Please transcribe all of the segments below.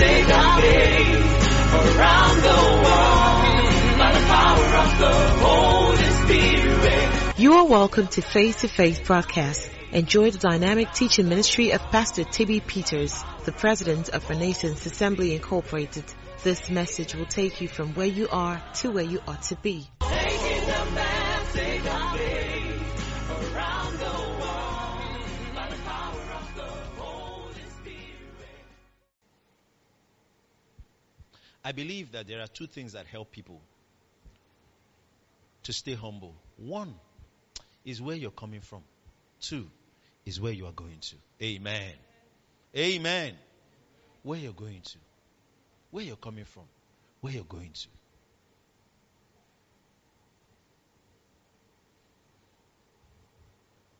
message of faith around the world by the power of the Holy Spirit. You are welcome to Face to Face broadcast. Enjoy the dynamic teaching ministry of Pastor Tibby Peters, the president of Renaissance Assembly Incorporated. This message will take you from where you are to where you ought to be. I believe that there are two things that help people to stay humble. One is where you're coming from. Two is where you are going to. Amen. Amen. Where you're going to. Where you're coming from. Where you're going to.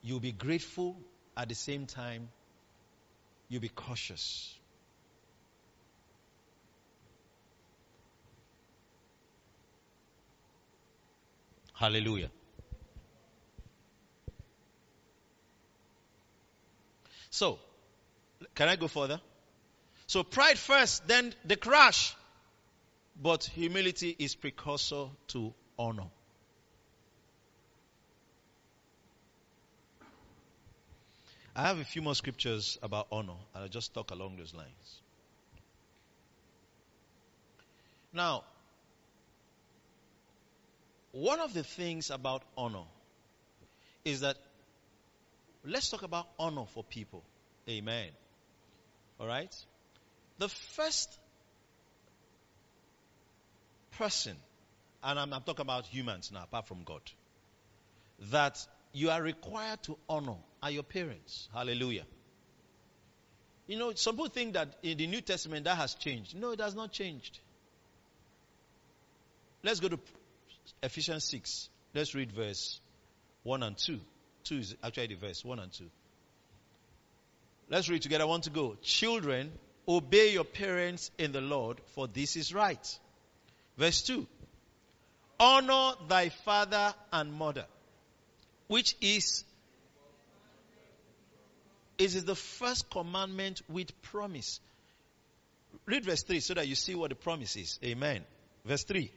You'll be grateful at the same time. You'll be cautious. Hallelujah. So, can I go further? So, pride first, then the crash. But humility is precursor to honor. I have a few more scriptures about honor, and I'll just talk along those lines. Now, one of the things about honor is that let's talk about honor for people. Amen. All right? The first person, and I'm, I'm talking about humans now, apart from God, that you are required to honor are your parents. Hallelujah. You know, some people think that in the New Testament that has changed. No, it has not changed. Let's go to Ephesians 6. Let's read verse 1 and 2. 2 is actually the verse 1 and 2. Let's read together. I want to go. Children, obey your parents in the Lord, for this is right. Verse 2. Honor thy father and mother, which is it is the first commandment with promise. Read verse 3 so that you see what the promise is. Amen. Verse 3.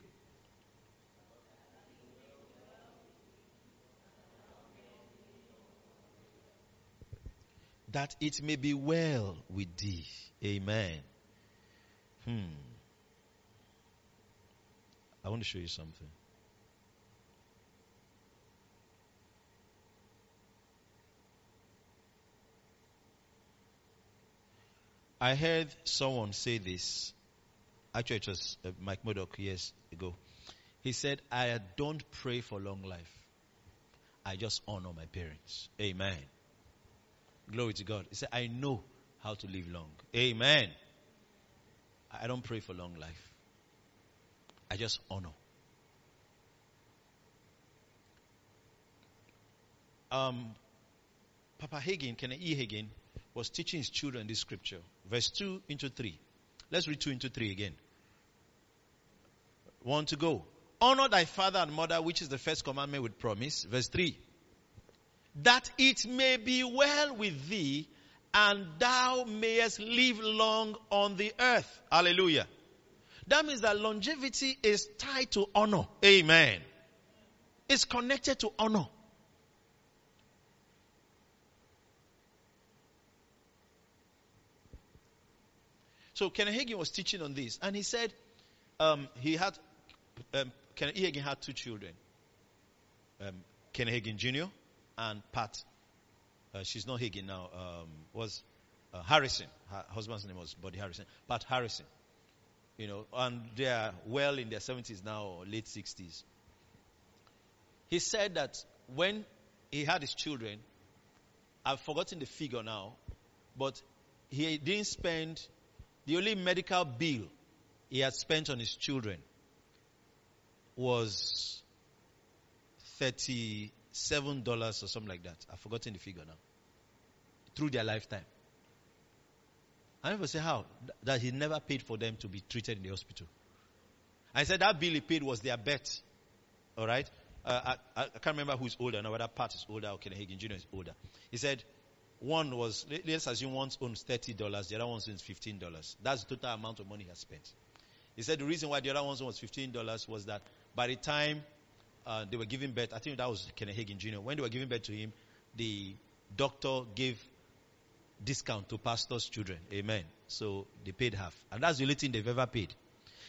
That it may be well with thee. Amen. Hmm. I want to show you something. I heard someone say this. Actually, it was uh, Mike Murdock years ago. He said, I don't pray for long life. I just honor my parents. Amen. Glory to God. He said, I know how to live long. Amen. I don't pray for long life. I just honor. Um, Papa Hagin, Kenneth E. Hagin, was teaching his children this scripture. Verse 2 into 3. Let's read 2 into 3 again. One to go. Honor thy father and mother, which is the first commandment with promise. Verse 3. That it may be well with thee and thou mayest live long on the earth. Hallelujah. That means that longevity is tied to honor. Amen. It's connected to honor. So Kenneth Hagin was teaching on this, and he said um, he had um, Hagin had two children, um, Kenneth Hagin Jr. and Pat. Uh, she's not Hagin now. Um, was uh, Harrison. Her husband's name was Buddy Harrison. Pat Harrison. You know, and they are well in their 70s now or late 60s. He said that when he had his children, I've forgotten the figure now, but he didn't spend the only medical bill he had spent on his children was $37 or something like that. I've forgotten the figure now. Through their lifetime. I never say how. That he never paid for them to be treated in the hospital. I said that bill he paid was their bet. Alright? Uh, I, I, can't remember who's older now, whether Pat is older or Hagin Jr. is older. He said, one was, let- let's assume one owns $30, the other one owns $15. That's the total amount of money he has spent. He said the reason why the other one was $15 was that by the time uh, they were giving birth, I think that was Kenneth Hagin Jr., when they were giving birth to him, the doctor gave discount to pastors' children. Amen. So they paid half. And that's the only thing they've ever paid.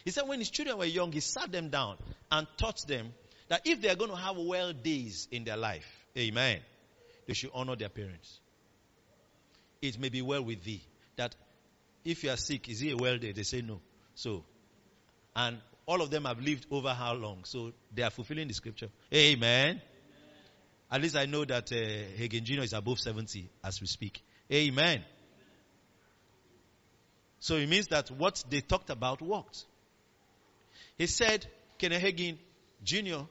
He said when his children were young, he sat them down and taught them that if they are going to have well days in their life, amen, they should honor their parents. It may be well with thee that if you are sick, is it a well day? They say no. So, and all of them have lived over how long? So they are fulfilling the scripture. Amen. At least I know that uh, Hagin Jr. is above 70 as we speak. Amen. So it means that what they talked about worked. He said Kenneth Hagin Jr.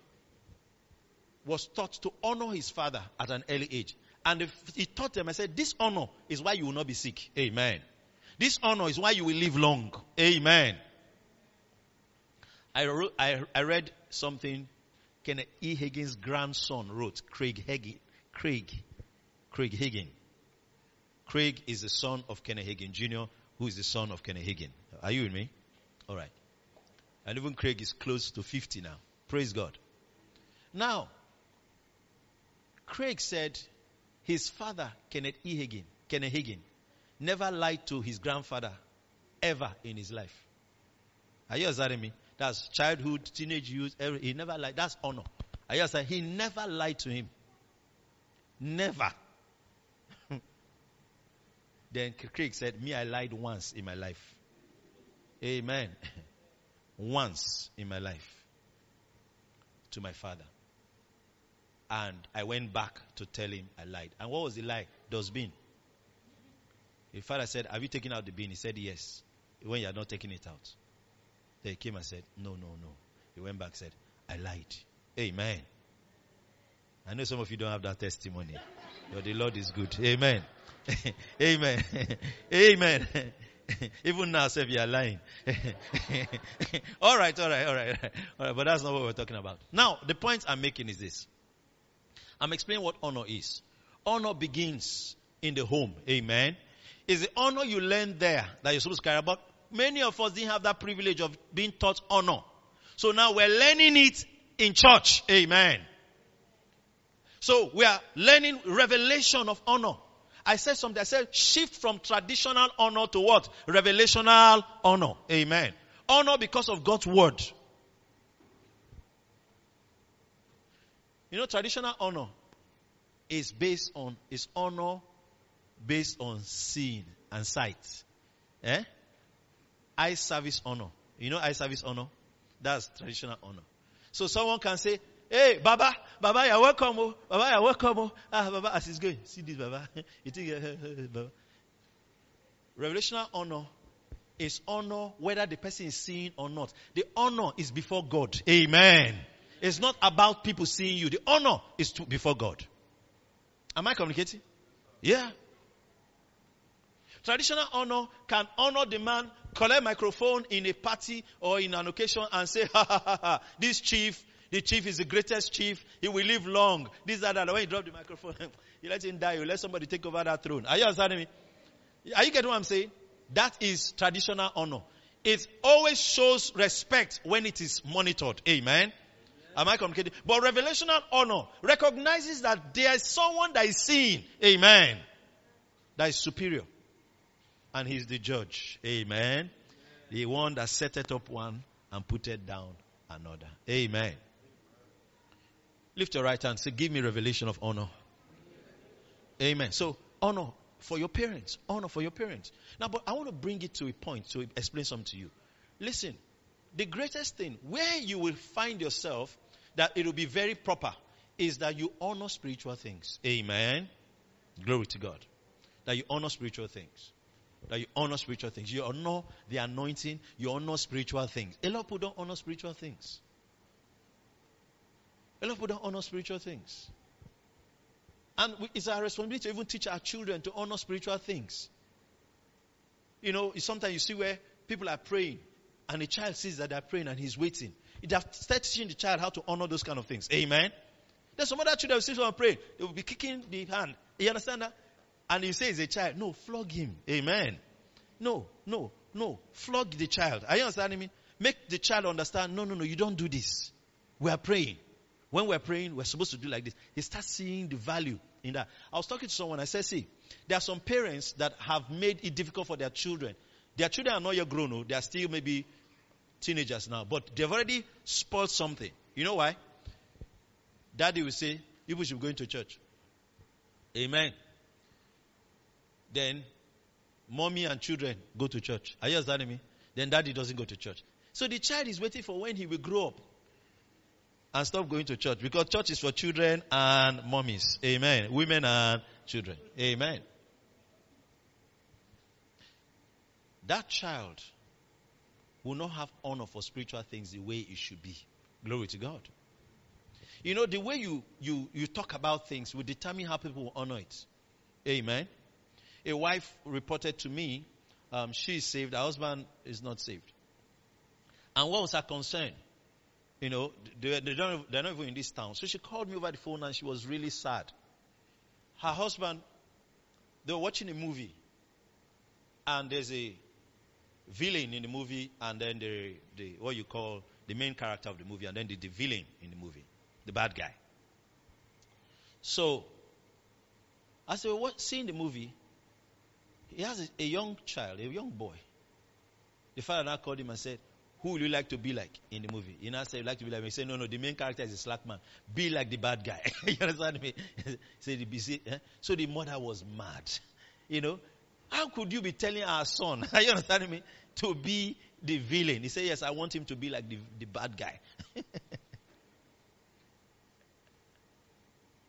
was taught to honor his father at an early age. And he taught them, I said, this honor is why you will not be sick. Amen. This honor is why you will live long. Amen. I, I, I read something Kenneth E. Hagin's grandson wrote, Craig Hagin. Craig. Craig Hagin. Craig is the son of Kenneth Hagin Jr., who is the son of Kenneth Hagin. Are you with me? All right. And even Craig is close to 50 now. Praise God. Now, Craig said his father, Kenneth E. Hagin, Kenneth Hagin, never lied to his grandfather ever in his life. Are you understanding me? That's childhood, teenage youth, every, he never lied. That's honor. I just said He never lied to him. Never. then Craig said, Me, I lied once in my life. Amen. once in my life to my father. And I went back to tell him I lied. And what was the lie? Dustbin. His father said, Have you taken out the bin? He said, Yes. When you are not taking it out. Then he came and said, No, no, no. He went back and said, I lied. Amen. I know some of you don't have that testimony. But the Lord is good. Amen. Amen. Amen. Even now, say you are lying. all right, all right, all right, all right. But that's not what we're talking about. Now, the point I'm making is this. I'm explaining what honor is. Honor begins in the home. Amen. Is the honor you learn there that you're supposed to carry about. Many of us didn't have that privilege of being taught honor. So now we're learning it in church. Amen. So we are learning revelation of honor. I said something. I said shift from traditional honor to what? Revelational honor. Amen. Honor because of God's word. You know, traditional honor is based on, is honor based on seeing and sight. Eh? Eye service honor. You know eye service honor? That's traditional honor. So someone can say, Hey, Baba, Baba, you're welcome. Oh. Baba, you're welcome. Oh. Ah, Baba, as he's going, see this, Baba. you. Revelational honor is honor whether the person is seeing or not. The honor is before God. Amen. It's not about people seeing you. The honor is to, before God. Am I communicating? Yeah. Traditional honor can honor the man, collect microphone in a party or in an occasion and say, ha ha ha ha, this chief, the chief is the greatest chief, he will live long. This, that, that. When you drop the microphone, you let him die, you let somebody take over that throne. Are you understanding me? Are you getting what I'm saying? That is traditional honor. It always shows respect when it is monitored. Amen. Am I communicating? But revelational honor recognizes that there is someone that is seen. Amen. That is superior. And he's the judge. Amen. The one that set it up one and put it down another. Amen. Lift your right hand. Say, give me revelation of honor. Amen. So, honor for your parents. Honor for your parents. Now, but I want to bring it to a point to explain something to you. Listen, the greatest thing where you will find yourself that it will be very proper is that you honor spiritual things. Amen. Glory to God. That you honor spiritual things. That you honor spiritual things. You honor the anointing. You honor spiritual things. A lot of people don't honor spiritual things. A lot of people don't honor spiritual things. And it's our responsibility to even teach our children to honor spiritual things. You know, sometimes you see where people are praying and the child sees that they're praying and he's waiting. It has teaching the child how to honor those kind of things. Amen. There's some other children who see someone praying, they will be kicking the hand. You understand that? And you say he's a child, no, flog him. Amen. No, no, no. Flog the child. Are you understanding me? Make the child understand, no, no, no, you don't do this. We are praying. When we're praying, we're supposed to do like this. He starts seeing the value in that. I was talking to someone, I said, see, there are some parents that have made it difficult for their children. Their children are not yet grown, no. they are still maybe teenagers now, but they've already spoiled something. You know why? Daddy will say, people should be going to church. Amen. Then, mommy and children go to church. Are you understanding me? Then daddy doesn't go to church. So the child is waiting for when he will grow up and stop going to church because church is for children and mommies. Amen. Women and children. Amen. That child will not have honor for spiritual things the way it should be. Glory to God. You know, the way you, you, you talk about things will determine how people will honor it. Amen. A wife reported to me, um, she is saved, her husband is not saved. And what was her concern? You know, they, they don't, they're not even in this town. So she called me over the phone and she was really sad. Her husband, they were watching a movie. And there's a villain in the movie and then the, the what you call the main character of the movie and then the, the villain in the movie, the bad guy. So, as they were seeing the movie, he has a, a young child, a young boy. The father now called him and said, who would you like to be like in the movie? He know, say you like to be like me. He said, no, no, the main character is a slack man. Be like the bad guy. you understand me? busy. Eh? So the mother was mad. You know, how could you be telling our son, are you understanding me, to be the villain? He said, yes, I want him to be like the, the bad guy.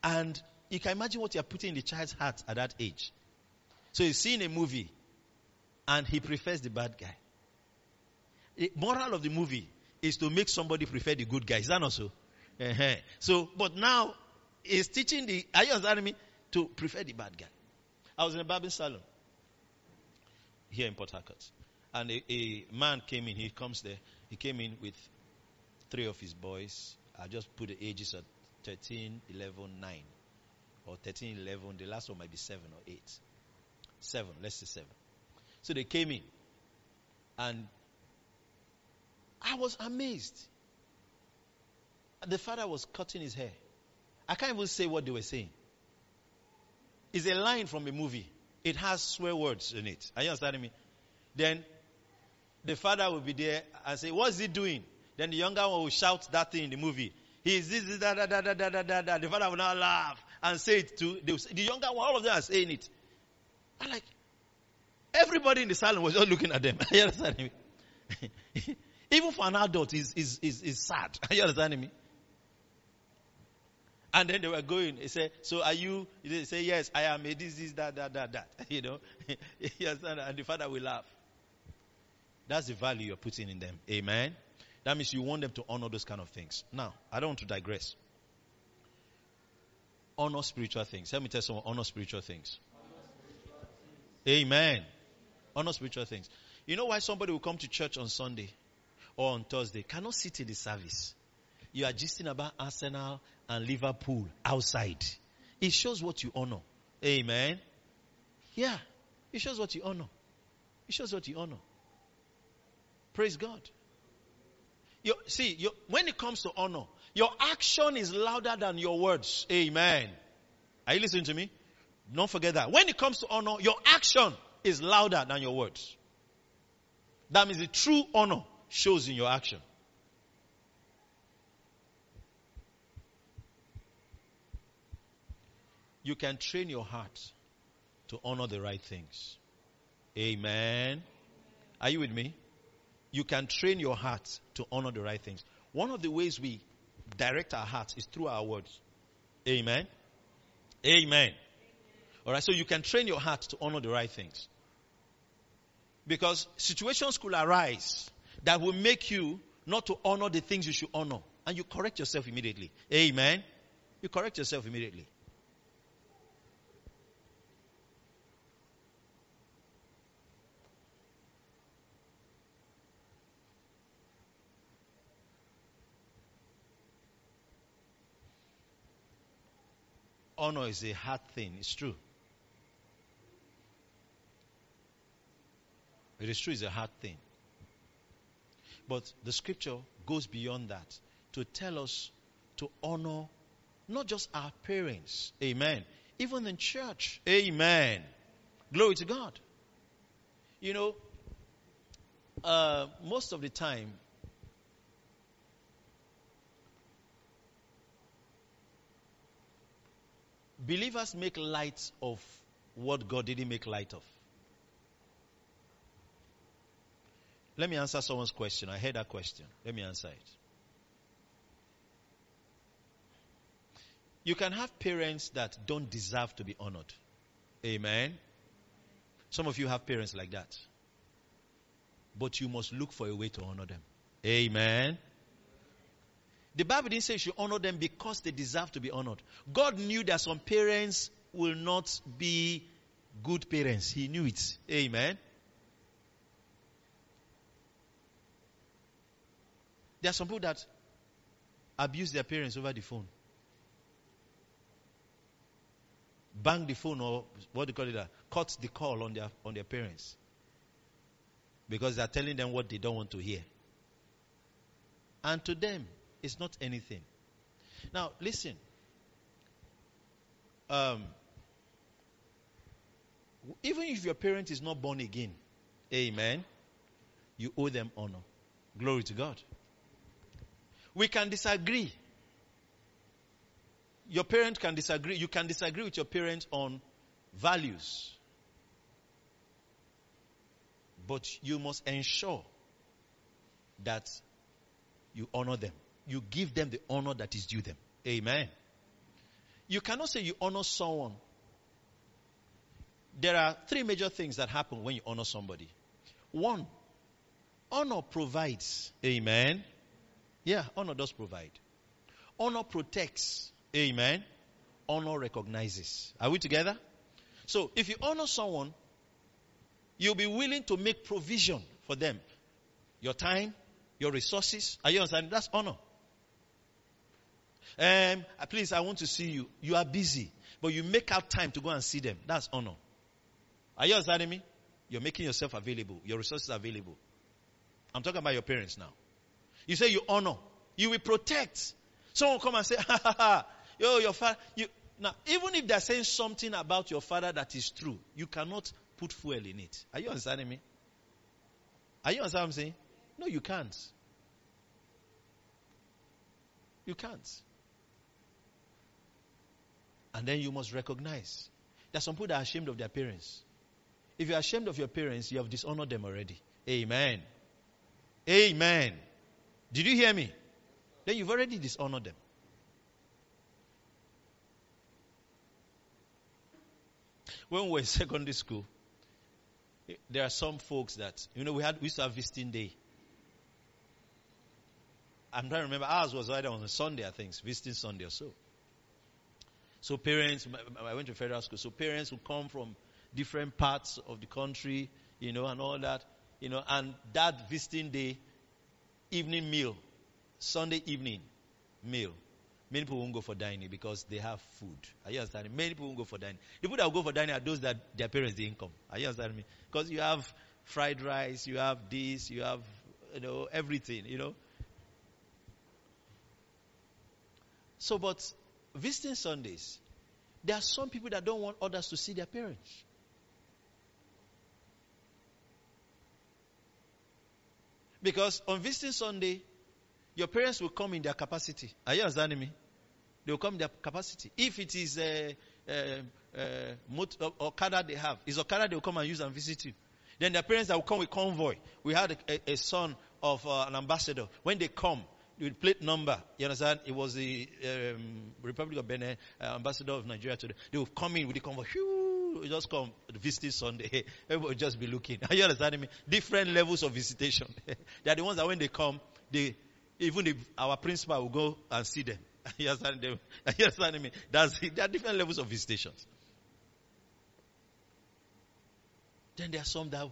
and you can imagine what you're putting in the child's heart at that age. So he's seeing a movie and he prefers the bad guy. The moral of the movie is to make somebody prefer the good guy. Is that not so? Uh-huh. So, but now he's teaching the, are you understanding me? To prefer the bad guy. I was in a barbering salon here in Port Harcourt. And a, a, man came in, he comes there, he came in with three of his boys. I just put the ages at 13, 11, 9. Or 13, 11, the last one might be 7 or 8. 7, let's say 7. So they came in. And I was amazed. The father was cutting his hair. I can't even say what they were saying. It's a line from a movie. It has swear words in it. Are you understanding me? Then the father will be there and say, What's he doing? Then the younger one will shout that thing in the movie. He is this, this, da, da, da, da, da, da, da. The father will now laugh and say it to the younger one. All of them are saying it. I'm like, everybody in the salon was just looking at them. You understanding me? Even for an adult, is is is is sad. You understanding me? And then they were going. He said, "So are you?" They say, "Yes, I am. A this, this, that, that, that, that." You know, yes, and the father will laugh. That's the value you're putting in them. Amen. That means you want them to honor those kind of things. Now, I don't want to digress. Honor spiritual things. Let me tell someone, honor spiritual things. Amen. Honor spiritual things. You know why somebody will come to church on Sunday or on Thursday, cannot sit in the service. You are gisting about Arsenal and Liverpool outside. It shows what you honor. Amen. Yeah. It shows what you honor. It shows what you honor. Praise God. You, see, you, when it comes to honor, your action is louder than your words. Amen. Are you listening to me? Don't forget that. When it comes to honor, your action is louder than your words. That means the true honor shows in your action. You can train your heart to honor the right things. Amen. Are you with me? You can train your heart to honor the right things. One of the ways we direct our hearts is through our words. Amen. Amen. All right, so you can train your heart to honor the right things. Because situations could arise that will make you not to honor the things you should honor. And you correct yourself immediately. Amen. You correct yourself immediately. Honor is a hard thing. It's true. It is true, it's a hard thing. But the scripture goes beyond that to tell us to honor not just our parents. Amen. Even in church. Amen. Glory to God. You know, uh, most of the time, believers make light of what God didn't make light of. Let me answer someone's question. I heard that question. Let me answer it. You can have parents that don't deserve to be honored. Amen. Some of you have parents like that. But you must look for a way to honor them. Amen. The Bible didn't say you should honor them because they deserve to be honored. God knew that some parents will not be good parents. He knew it. Amen. There are some people that abuse their parents over the phone. Bang the phone or what do you call it? Uh, cut the call on their on their parents. Because they are telling them what they don't want to hear. And to them, it's not anything. Now, listen. Um, even if your parent is not born again, amen, you owe them honor. Glory to God. We can disagree. Your parent can disagree. You can disagree with your parent on values. But you must ensure that you honor them. You give them the honor that is due them. Amen. You cannot say you honor someone. There are three major things that happen when you honor somebody. One, honor provides. Amen. Yeah, honor does provide. Honor protects. Amen. Honor recognizes. Are we together? So, if you honor someone, you'll be willing to make provision for them. Your time, your resources. Are you understanding? That's honor. Um, please, I want to see you. You are busy, but you make out time to go and see them. That's honor. Are you understanding me? You're making yourself available. Your resources are available. I'm talking about your parents now. You say you honor. You will protect. Someone come and say, ha ha ha, yo, your father. You, now, even if they're saying something about your father that is true, you cannot put fuel in it. Are you understanding me? Are you understanding what I'm saying? No, you can't. You can't. And then you must recognize. There are some people that are ashamed of their parents. If you're ashamed of your parents, you have dishonored them already. Amen. Amen. Did you hear me? Then you've already dishonored them. When we were in secondary school, there are some folks that, you know, we had, we used to have visiting day. I'm trying to remember, ours was either on a Sunday, I think, visiting Sunday or so. So parents, I went to federal school, so parents would come from different parts of the country, you know, and all that, you know, and that visiting day, evening meal, Sunday evening meal, many people won't go for dining because they have food. Are you understanding? Many people won't go for dining. The people that will go for dining are those that their parents didn't come. Are you understanding me? Because you have fried rice, you have this, you have, you know, everything, you know. So, but visiting Sundays, there are some people that don't want others to see their parents. Because on visiting Sunday, your parents will come in their capacity. Are you understanding me? They will come in their capacity. If it is a, a, a motor, Okada they have, is Okada they will come and use and visit you. Then their parents that will come with convoy. We had a, a son of uh, an ambassador. When they come, with plate number. You understand? It was the um, Republic of Benin uh, ambassador of Nigeria today. They will come in with the convoy. Whew, just come visiting Sunday. Everybody will just be looking. Are you understanding me? Different levels of visitation. they are the ones that when they come, they even our principal will go and see them. Are you understanding them? Are you understanding me? That's. There are different levels of visitations. Then there are some that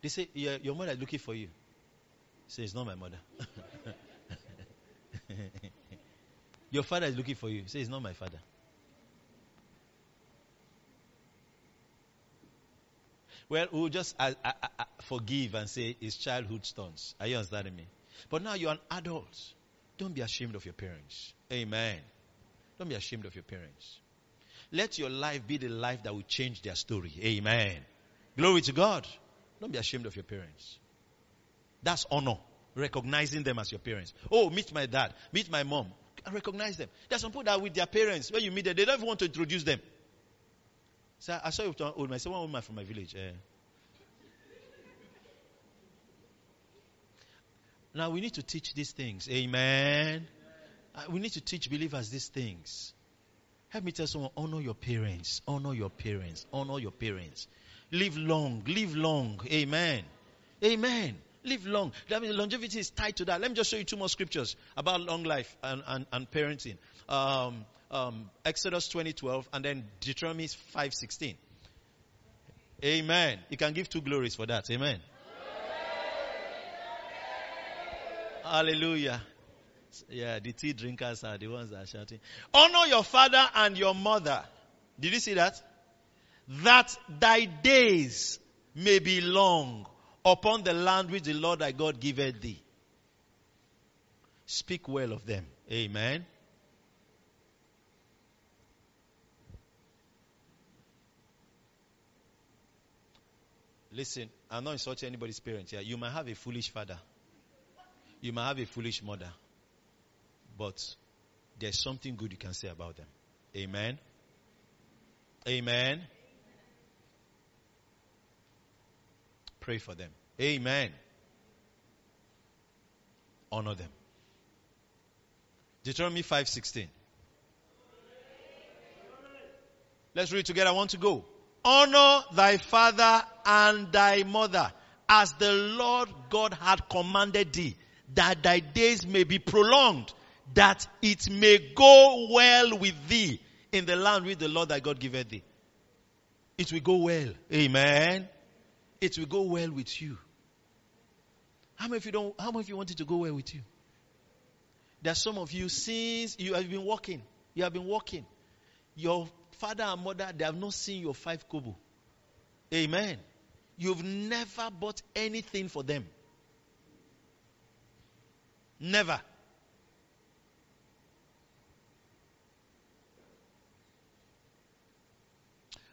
they say, yeah, your mother is looking for you. Say, it's not my mother. Your father is looking for you. Say, it's not my father. Well, we'll just uh, uh, uh, forgive and say it's childhood stunts. Are you understanding me? But now you're an adult. Don't be ashamed of your parents. Amen. Don't be ashamed of your parents. Let your life be the life that will change their story. Amen. Glory to God. Don't be ashamed of your parents. That's honor. Recognizing them as your parents. Oh, meet my dad. Meet my mom. Recognize them. There's some people that are with their parents. When you meet them, they don't even want to introduce them. So I saw you old man. Old man from my village. eh. Now we need to teach these things. Amen. Uh, We need to teach believers these things. Help me tell someone, honor your parents. Honor your parents. Honor your parents. Live long. Live long. Amen. Amen. Live long. That means longevity is tied to that. Let me just show you two more scriptures about long life and, and, and parenting. Um, um, Exodus 20:12 and then Deuteronomy 5:16. Amen. You can give two glories for that. Amen. Hallelujah. Yeah, the tea drinkers are the ones that are shouting. Honor your father and your mother. Did you see that? That thy days may be long upon the land which the Lord thy God giveth thee. Speak well of them. Amen. Listen, I'm not insulting anybody's parents here. You might have a foolish father. You might have a foolish mother. But there's something good you can say about them. Amen. Amen. Pray for them. Amen. Honor them. Deuteronomy 5:16. Let's read together. I want to go. Honor thy father and thy mother as the Lord God had commanded thee, that thy days may be prolonged, that it may go well with thee in the land which the Lord thy God giveth thee. It will go well. Amen. It will go well with you. How many of you don't, how many of you want it to go well with you? There are some of you, since you have been working, you have been working, your father and mother, they have not seen your five kobo. Amen. You've never bought anything for them. Never.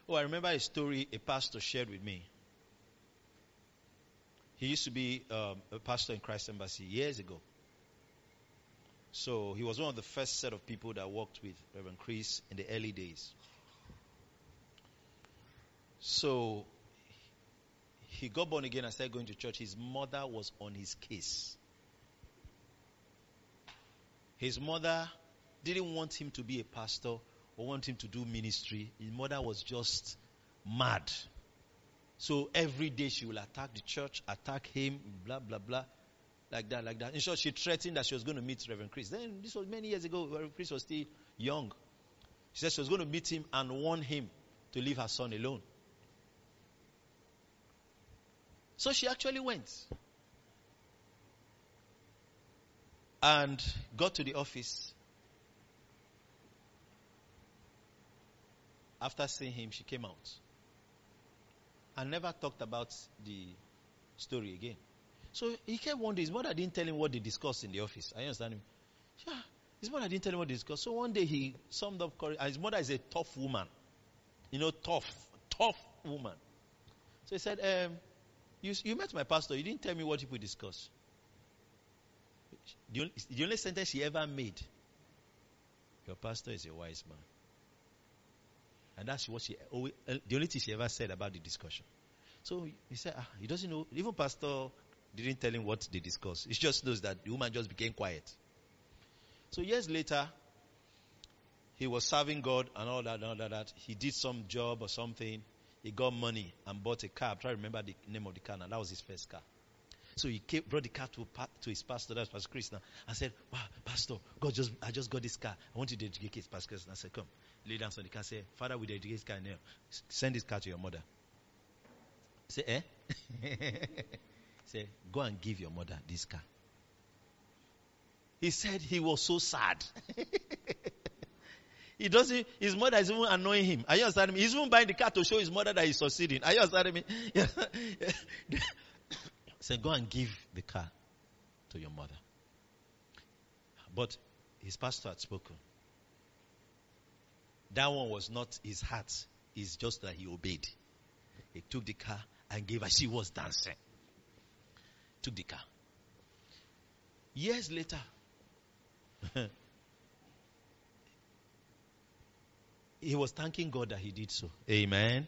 Oh, I remember a story a pastor shared with me. He used to be um, a pastor in Christ Embassy years ago. So he was one of the first set of people that worked with Reverend Chris in the early days. So he got born again and started going to church. His mother was on his case. His mother didn't want him to be a pastor or want him to do ministry. His mother was just mad. So every day she will attack the church, attack him, blah, blah, blah. Like that, like that. In short, she threatened that she was going to meet Reverend Chris. Then, this was many years ago. Reverend Chris was still young. She said she was going to meet him and warn him to leave her son alone. So she actually went. And got to the office. After seeing him, she came out. And never talked about the story again. So he came one day. His mother didn't tell him what they discussed in the office. I understand him. Yeah, his mother didn't tell him what they discussed. So one day he summed up. courage- And his mother is a tough woman. You know, tough, tough woman. So he said, um, you, you met my pastor. You didn't tell me what people discussed. The only, the only sentence she ever made. Your pastor is a wise man. And that's what she always, uh, the only thing she ever said about the discussion. So he said, ah, he doesn't know. Even pastor didn't tell him what they discussed. He just knows that the woman just became quiet. So years later, he was serving God and all that and all that. He did some job or something. He got money and bought a car. I'm trying to remember the name of the car now. That was his first car. So he came, brought the car to, to his pastor, that's Pastor now, and said, Wow, Pastor, God just I just got this car. I want you to dedicate it, Pastor Chris. And I said, Come. Lay down on the car, say, Father, we dedicate this car now. Send this car to your mother. Say, eh? say, go and give your mother this car. He said he was so sad. he doesn't, his mother is even annoying him. Are you understanding me? He's even buying the car to show his mother that he's succeeding. Are you understanding me? said, Go and give the car to your mother. But his pastor had spoken. That one was not his heart, it's just that he obeyed. He took the car and gave her. She was dancing. Took the car. Years later, he was thanking God that he did so. Amen.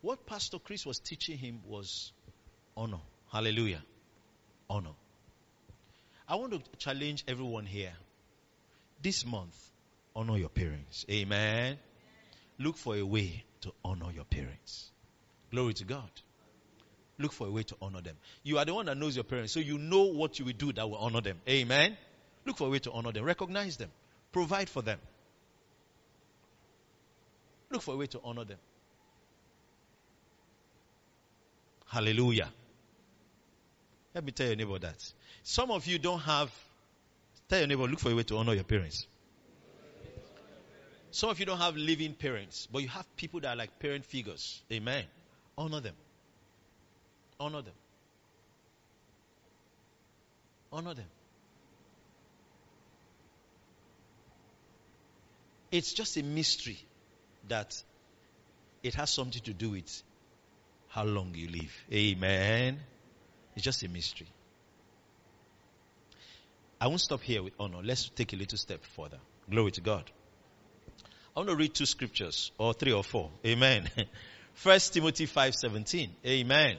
What Pastor Chris was teaching him was honor. Hallelujah. Honor. I want to challenge everyone here. This month, honor your parents. Amen. Look for a way to honor your parents. Glory to God. Look for a way to honor them. You are the one that knows your parents, so you know what you will do that will honor them. Amen. Look for a way to honor them. Recognize them. Provide for them. Look for a way to honor them. Hallelujah. Let me tell your neighbor that. Some of you don't have, tell your neighbor, look for a way to honor your parents. Some of you don't have living parents, but you have people that are like parent figures. Amen. Honor them. Honor them. Honor them. It's just a mystery that it has something to do with how long you live. Amen. It's just a mystery. I won't stop here with honor. Let's take a little step further. Glory to God. I want to read two scriptures, or three or four. Amen. First Timothy 5.17. Amen.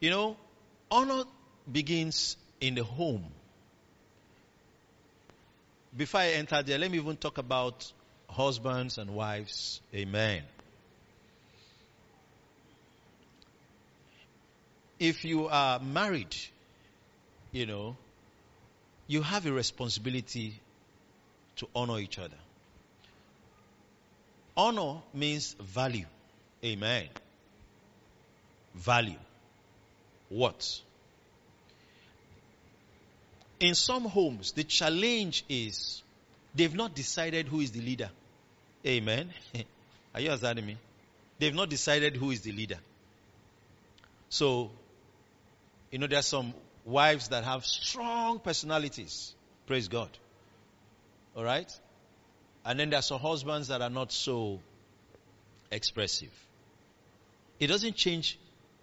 You know, honor begins in the home. Before I enter there, let me even talk about husbands and wives. Amen. If you are married, you know, you have a responsibility to honor each other. Honor means value. Amen. Value. What? In some homes, the challenge is they've not decided who is the leader. Amen. Are you understanding me? They've not decided who is the leader. So, you know, there are some wives that have strong personalities. Praise God. All right? And then there are some husbands that are not so expressive. It doesn't change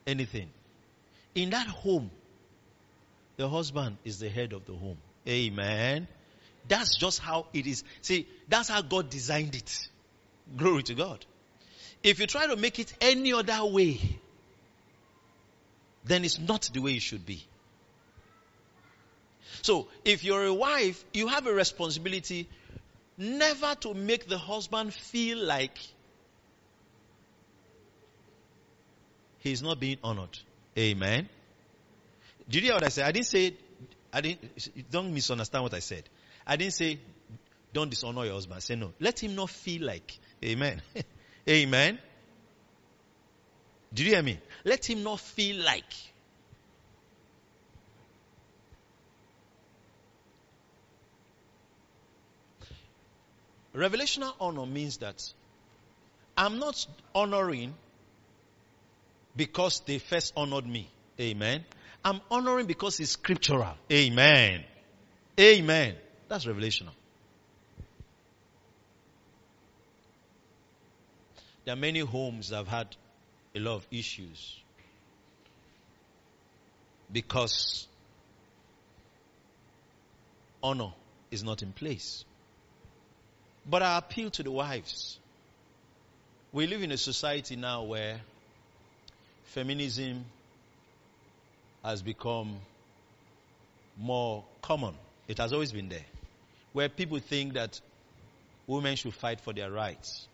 anything. In that home, the husband is the head of the home. Amen. That's just how it is. See, that's how God designed it. Glory to God. If you try to make it any other way, then it's not the way it should be. So, if you're a wife, you have a responsibility never to make the husband feel like he's not being honored. Amen. Did you hear what I said? I didn't say, I didn't, don't misunderstand what I said. I didn't say, don't dishonor your husband. Say no. Let him not feel like, amen. amen. Did you hear me? Let him not feel like. Revelational honor means that I'm not honoring because they first honored me. Amen. I'm honoring because it's scriptural. Amen. Amen. That's revelational. There are many homes have had a lot of issues because honor is not in place. But I appeal to the wives. We live in a society now where feminism has become more common. It has always been there. Where people think that women should fight for their rights.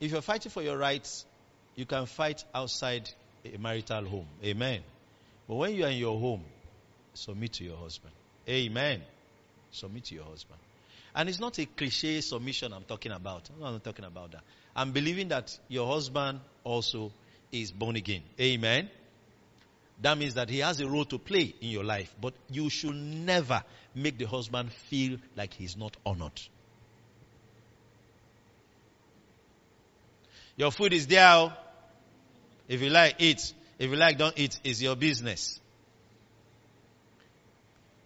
If you're fighting for your rights, you can fight outside a marital home. Amen. But when you are in your home, submit to your husband. Amen. Submit to your husband. And it's not a cliche submission I'm talking about. I'm not talking about that. I'm believing that your husband also is born again. Amen. That means that he has a role to play in your life, but you should never make the husband feel like he's not honored. Your food is there. Oh. If you like, eat. If you like, don't eat. It's your business.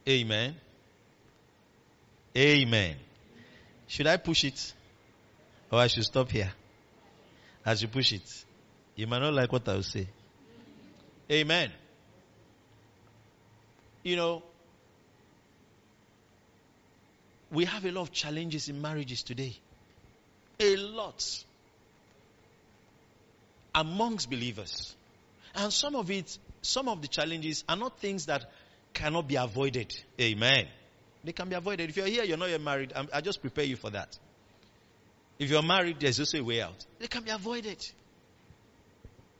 Amen. Amen. Should I push it? Or I should stop here? As you push it. You might not like what I will say. Amen. You know, we have a lot of challenges in marriages today. A lot. Amongst believers. And some of it, some of the challenges are not things that cannot be avoided. Amen. They can be avoided. If you're here, you're not yet married, I'm, I just prepare you for that. If you're married, there's also a way out. They can be avoided.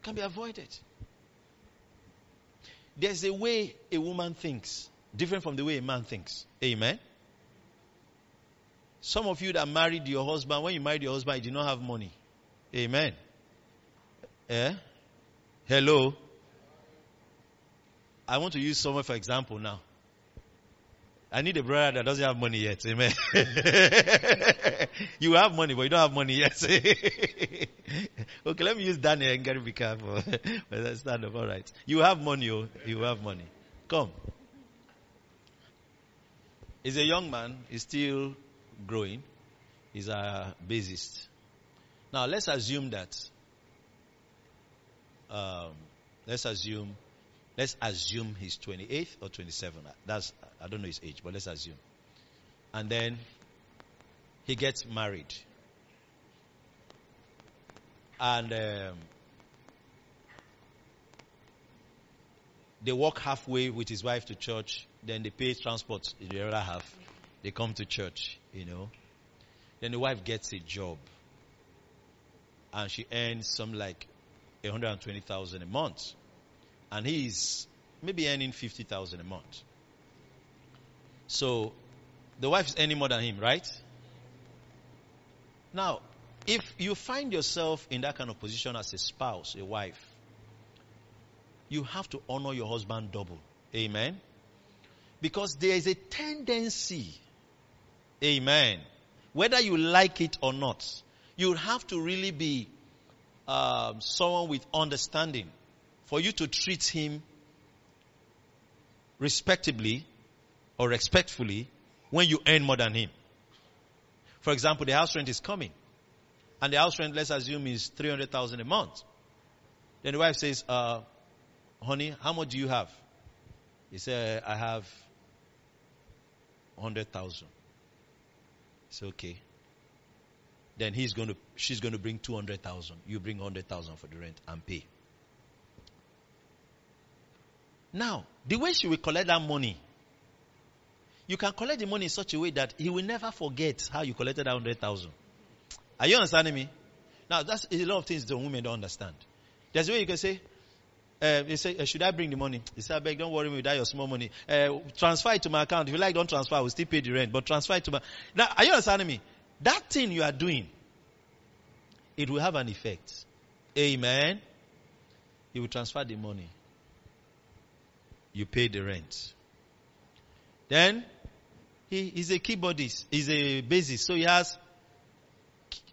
Can be avoided. There's a way a woman thinks, different from the way a man thinks. Amen. Some of you that married your husband, when you married your husband, you did not have money. Amen. Eh? Hello. I want to use someone for example now. I need a brother that doesn't have money yet. Amen. you have money, but you don't have money yet. okay, let me use Daniel and Gary be careful. but let's stand up. All right. You have money, oh. You have money. Come. He's a young man. He's still growing. He's a bassist. Now, let's assume that. Um, let's assume Let's assume he's 28 or 27. That's I don't know his age, but let's assume. And then he gets married. And um, they walk halfway with his wife to church. Then they pay transport in the other half. They come to church, you know. Then the wife gets a job. And she earns some like 120,000 a month and he's maybe earning 50,000 a month. So the wife is earning more than him, right? Now, if you find yourself in that kind of position as a spouse, a wife, you have to honor your husband double. Amen. Because there is a tendency, amen, whether you like it or not, you have to really be um, someone with understanding for you to treat him respectably or respectfully when you earn more than him. For example, the house rent is coming. And the house rent, let's assume, is 300,000 a month. Then the wife says, uh, honey, how much do you have? He said, I have 100,000. It's okay. Then he's going to, she's going to bring 200,000. You bring 100,000 for the rent and pay. Now, the way she will collect that money, you can collect the money in such a way that he will never forget how you collected that hundred thousand. Are you understanding me? Now, that's a lot of things the women don't understand. There's a way you can say, uh, they say, uh, should I bring the money? He said, beg, don't worry with that, your small money. Uh, transfer it to my account. If you like, don't transfer, I will still pay the rent, but transfer it to my, now, are you understanding me? That thing you are doing, it will have an effect. Amen. He will transfer the money you pay the rent. Then he is a keyboardist, he's a bassist, so he has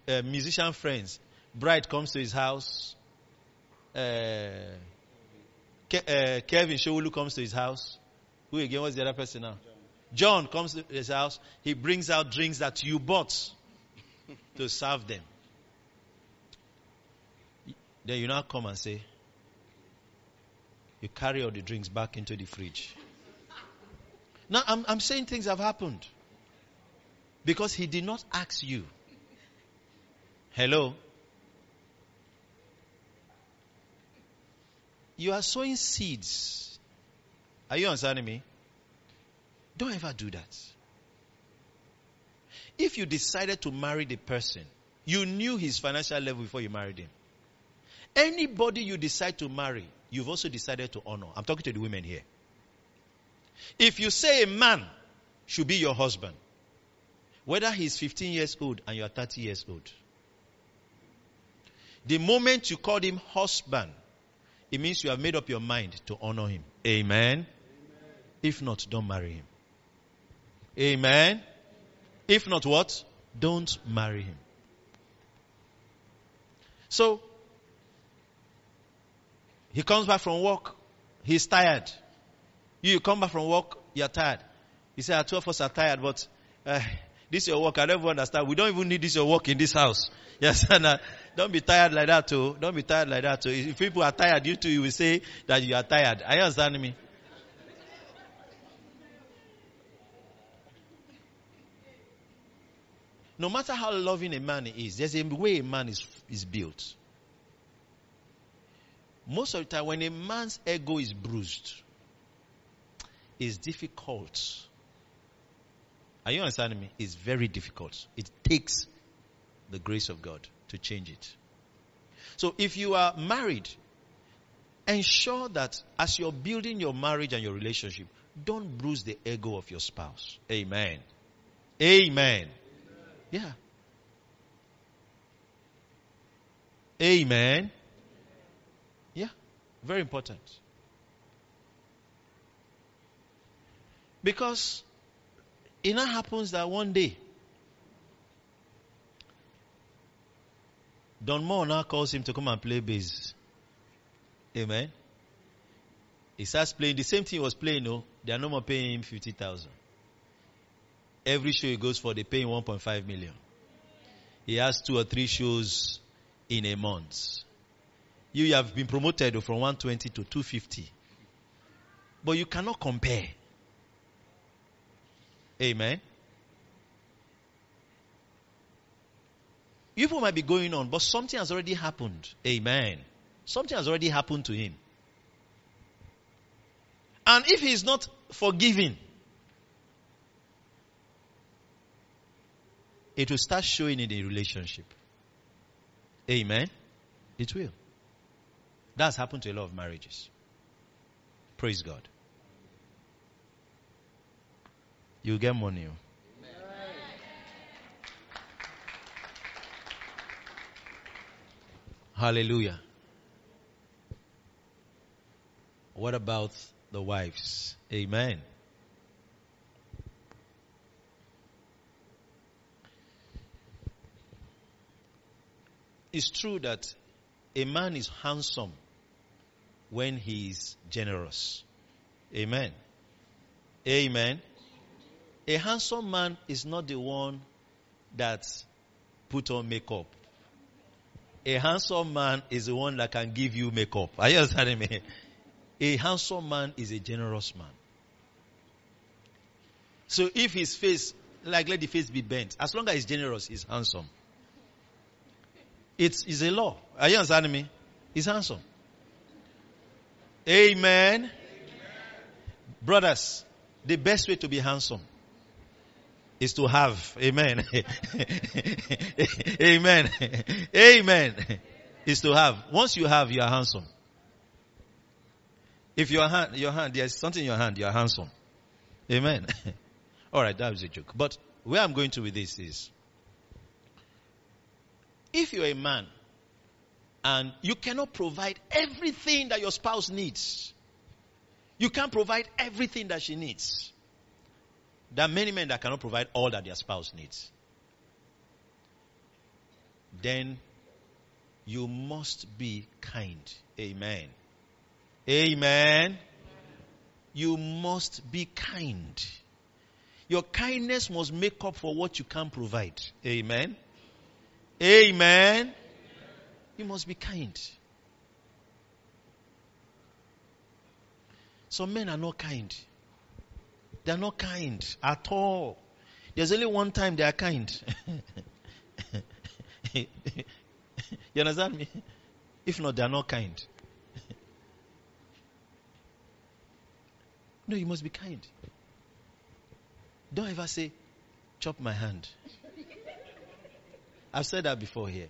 uh, musician friends. Bride comes to his house. Uh, Ke- uh, Kevin Showulu comes to his house. Who again? What's the other person now? John comes to his house. He brings out drinks that you bought to serve them. Then you now come and say, you carry all the drinks back into the fridge. Now, I'm, I'm saying things have happened. Because he did not ask you. Hello? You are sowing seeds. Are you understanding me? Don't ever do that. If you decided to marry the person, you knew his financial level before you married him. Anybody you decide to marry, you've also decided to honor. I'm talking to the women here. If you say a man should be your husband, whether he's 15 years old and you are 30 years old, the moment you call him husband, it means you have made up your mind to honor him. Amen. If not, don't marry him. Amen. If not, what? Don't marry him. So, he comes back from work. He's tired. You, come back from work, you're tired. He said, two of us are tired, but uh, this your work. I don't even understand. We don't even need this your work in this house. Yes, and uh, don't be tired like that too. Don't be tired like that too. If people are tired, you too, you will say that you are tired. Are you understanding me? No matter how loving a man is, there's a way a man is, is built. Most of the time, when a man's ego is bruised, it's difficult. Are you understanding me? It's very difficult. It takes the grace of God to change it. So if you are married, ensure that as you're building your marriage and your relationship, don't bruise the ego of your spouse. Amen. Amen. Yeah. Amen. Yeah. Very important. Because it now happens that one day, Don Moore now calls him to come and play bass. Amen. He starts playing the same thing he was playing, no, they are no more paying him 50,000. Every show he goes for, they pay him 1.5 million. He has two or three shows in a month. You have been promoted from 120 to 250. But you cannot compare. Amen. People might be going on, but something has already happened. Amen. Something has already happened to him. And if he is not forgiving, it will start showing in the relationship. Amen. It will. That's happened to a lot of marriages. Praise God. You get money. oh. Hallelujah. What about the wives? Amen. It's true that a man is handsome when he is generous. Amen. Amen. A handsome man is not the one that put on makeup. A handsome man is the one that can give you makeup. Are you understanding me? A handsome man is a generous man. So if his face, like let the face be bent, as long as he's generous, he's handsome. It's, it's a law. Are you understanding me? He's handsome. Amen. Brothers, the best way to be handsome is to have. Amen. Amen. Amen. Is to have. Once you have, you are handsome. If your hand, your hand, there's something in your hand, you are handsome. Amen. All right, that was a joke. But where I'm going to with this is, if you're a man and you cannot provide everything that your spouse needs, you can't provide everything that she needs. There are many men that cannot provide all that their spouse needs. Then you must be kind. Amen. Amen. You must be kind. Your kindness must make up for what you can't provide. Amen. Amen. You must be kind. Some men are not kind. They are not kind at all. There's only one time they are kind. you understand me? If not, they are not kind. no, you must be kind. Don't ever say, chop my hand. I've said that before here.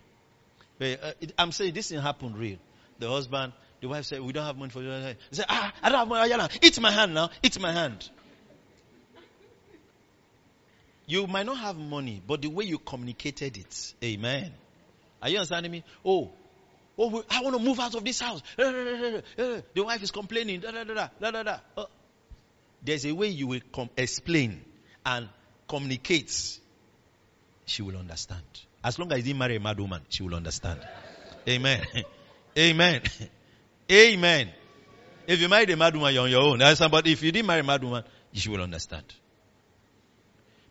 But, uh, it, I'm saying this thing happened real. The husband, the wife said, we don't have money for you. He said, ah, I don't have money. Eat my hand now. Eat my hand. You might not have money, but the way you communicated it. Amen. Are you understanding me? Oh, Oh, I want to move out of this house. The wife is complaining. Da, da, da, da, da, da. Uh, There's a way you will com- explain and communicate. She will understand. As long as you didn't marry a mad woman, she will understand. Amen. Amen. Amen. If you married a mad woman, you're on your own. But if you didn't marry a mad woman, she will understand.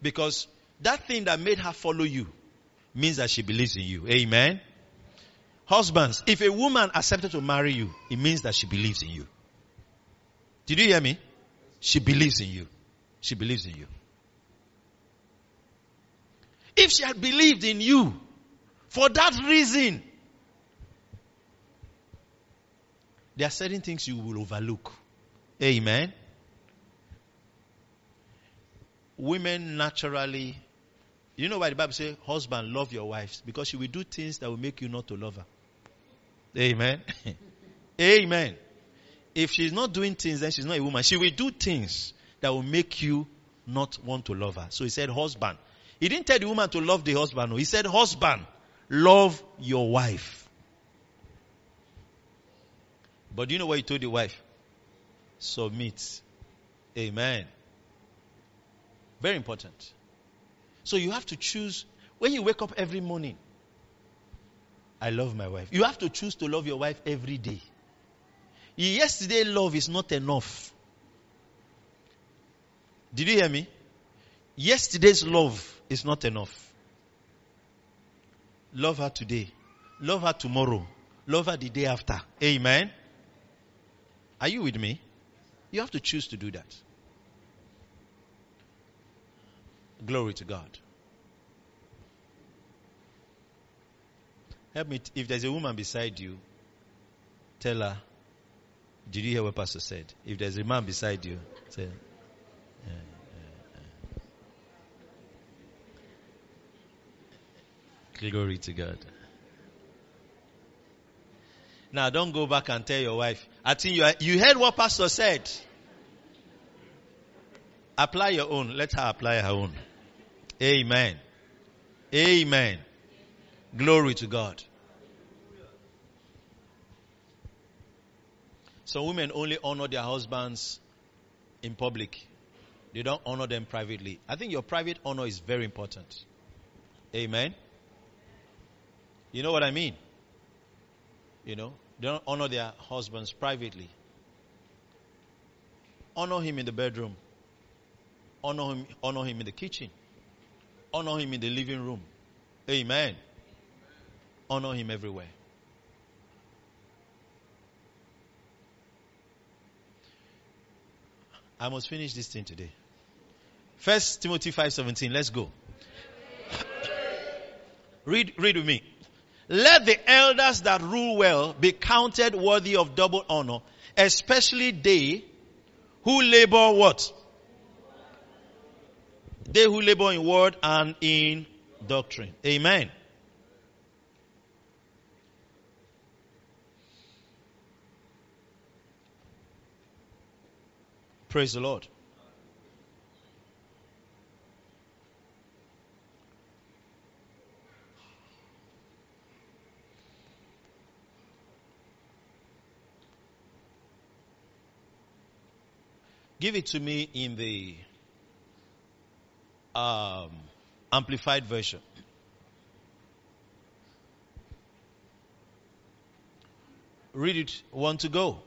Because that thing that made her follow you means that she believes in you. Amen. Husbands, if a woman accepted to marry you, it means that she believes in you. Did you hear me? She believes in you. She believes in you. If she had believed in you for that reason, there are certain things you will overlook. Amen. Women naturally, you know why the Bible says, husband, love your wives? Because she will do things that will make you not to love her. Amen. Amen. If she's not doing things, then she's not a woman. She will do things that will make you not want to love her. So he said, husband. He didn't tell the woman to love the husband. No. He said, husband, love your wife. But do you know what he told the wife? Submit. Amen. Very important. So you have to choose when you wake up every morning. I love my wife. You have to choose to love your wife every day. Yesterday love is not enough. Did you hear me? Yesterday's love is not enough. Love her today. Love her tomorrow. Love her the day after. Amen. Are you with me? You have to choose to do that. Glory to God. Help me. t- If there's a woman beside you, tell her, Did you hear what Pastor said? If there's a man beside you, say, "Yeah, yeah, yeah." Glory to God. Now don't go back and tell your wife. I think you, are, you heard what Pastor said. Apply your own. Let her apply her own. Amen. Amen. Glory to God. Some women only honor their husbands in public. They don't honor them privately. I think your private honor is very important. Amen. You know what I mean? You know, they don't honor their husbands privately. Honor him in the bedroom. Honor him, honor him in the kitchen. Honor him in the living room. Amen. Honor him everywhere. I must finish this thing today. First Timothy 5:17. Let's go. read read with me. Let the elders that rule well be counted worthy of double honor, especially they who labor what? They who labor in word and in doctrine. Amen. Praise the Lord. Give it to me in the um, amplified version. Read it. Want to go?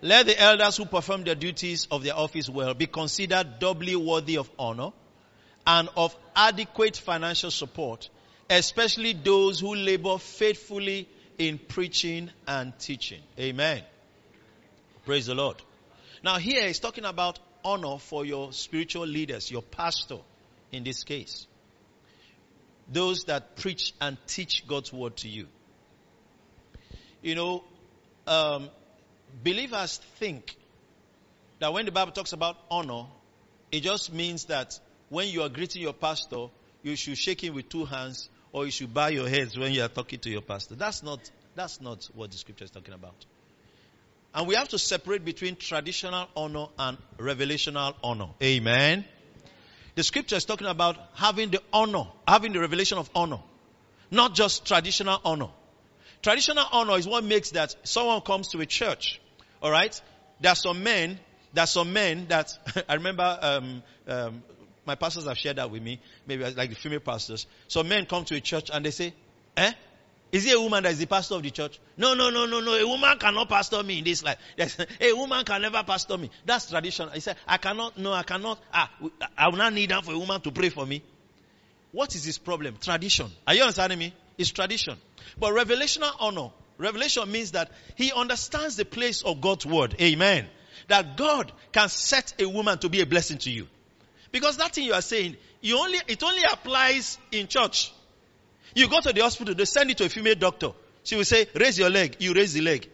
Let the elders who perform their duties of their office well be considered doubly worthy of honor and of adequate financial support, especially those who labor faithfully in preaching and teaching. Amen. Praise the Lord. Now here he's talking about honor for your spiritual leaders, your pastor in this case. Those that preach and teach God's word to you. You know, um, believers think that when the Bible talks about honor, it just means that when you are greeting your pastor, you should shake him with two hands or you should bow your heads when you are talking to your pastor. That's not, that's not what the scripture is talking about. And we have to separate between traditional honor and revelational honor. Amen. The scripture is talking about having the honor, having the revelation of honor, not just traditional honor. Traditional honor is what makes that someone comes to a church. All right. There are some men. There are some men that I remember. Um, um, my pastors have shared that with me. Maybe like the female pastors. Some men come to a church and they say, "Eh, is he a woman that is the pastor of the church? No, no, no, no, no. A woman cannot pastor me in this life. There's, a woman can never pastor me. That's tradition. He said, I cannot, no, I cannot. Ah, I will not need that for a woman to pray for me. What is his problem? Tradition. Are you understanding me? It's tradition. But revelational honor, revelation means that he understands the place of God's word. Amen. That God can set a woman to be a blessing to you. Because that thing you are saying, you only, it only applies in church. You go to the hospital, they send you to a female doctor. She will say, raise your leg. You raise the leg.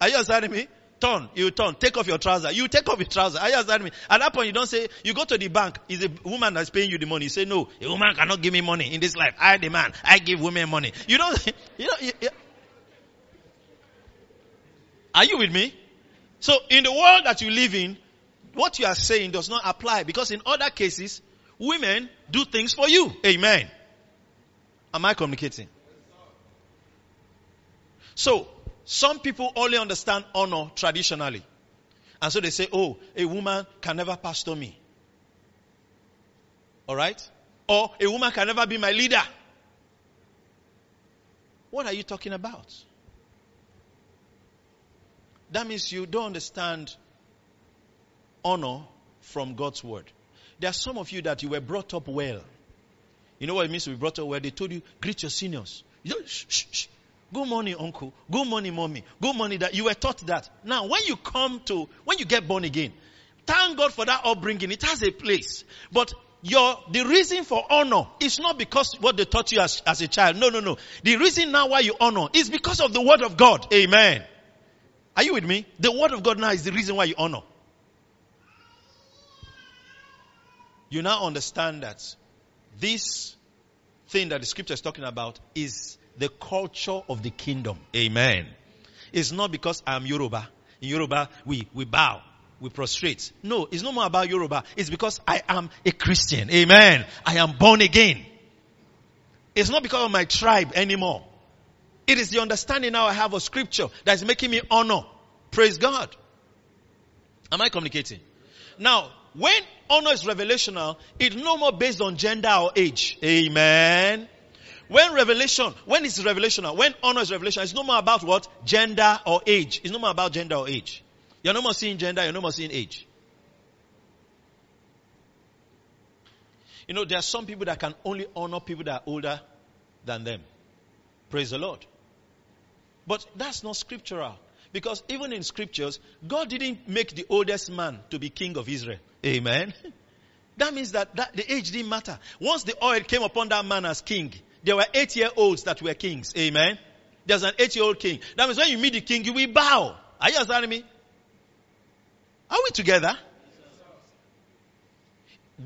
Are you understanding me? Turn, you turn. Take off your trouser. You take off your trouser. Are you understanding me? At that point, you don't say, you go to the bank. Is a woman that's paying you the money. You say, no, a woman cannot give me money in this life. I the man. I give women money. You don't, you know, are you with me? So in the world that you live in, what you are saying does not apply because in other cases, women do things for you. Amen. Am I communicating? So, some people only understand honor traditionally. And so they say, oh, a woman can never pastor me. Alright? Or a woman can never be my leader. What are you talking about? That means you don't understand honor from God's word. There are some of you that you were brought up well. You know what it means to be brought up where They told you, greet your seniors. You don't, shh, shh, shh. Good morning, uncle. Good morning, mommy. Good morning, that you were taught that. Now, when you come to, when you get born again, thank God for that upbringing. It has a place. But your, the reason for honor is not because what they taught you as, as a child. No, no, no. The reason now why you honor is because of the word of God. Amen. Are you with me? The word of God now is the reason why you honor. You now understand that this thing that the scripture is talking about is the culture of the kingdom. Amen. It's not because I'm Yoruba. In Yoruba, we, we bow, we prostrate. No, it's no more about Yoruba. It's because I am a Christian. Amen. I am born again. It's not because of my tribe anymore. It is the understanding now I have of scripture that is making me honor. Praise God. Am I communicating? Now, when honor is revelational, it's no more based on gender or age. Amen. When revelation, when it's revelational, when honor is revelation, it's no more about what? Gender or age. It's no more about gender or age. You're no more seeing gender, you're no more seeing age. You know, there are some people that can only honor people that are older than them. Praise the Lord. But that's not scriptural. Because even in scriptures, God didn't make the oldest man to be king of Israel. Amen. That means that, that the age didn't matter. Once the oil came upon that man as king, there were eight year olds that were kings. Amen. There's an eight year old king. That means when you meet the king, you will bow. Are you understanding me? Are we together?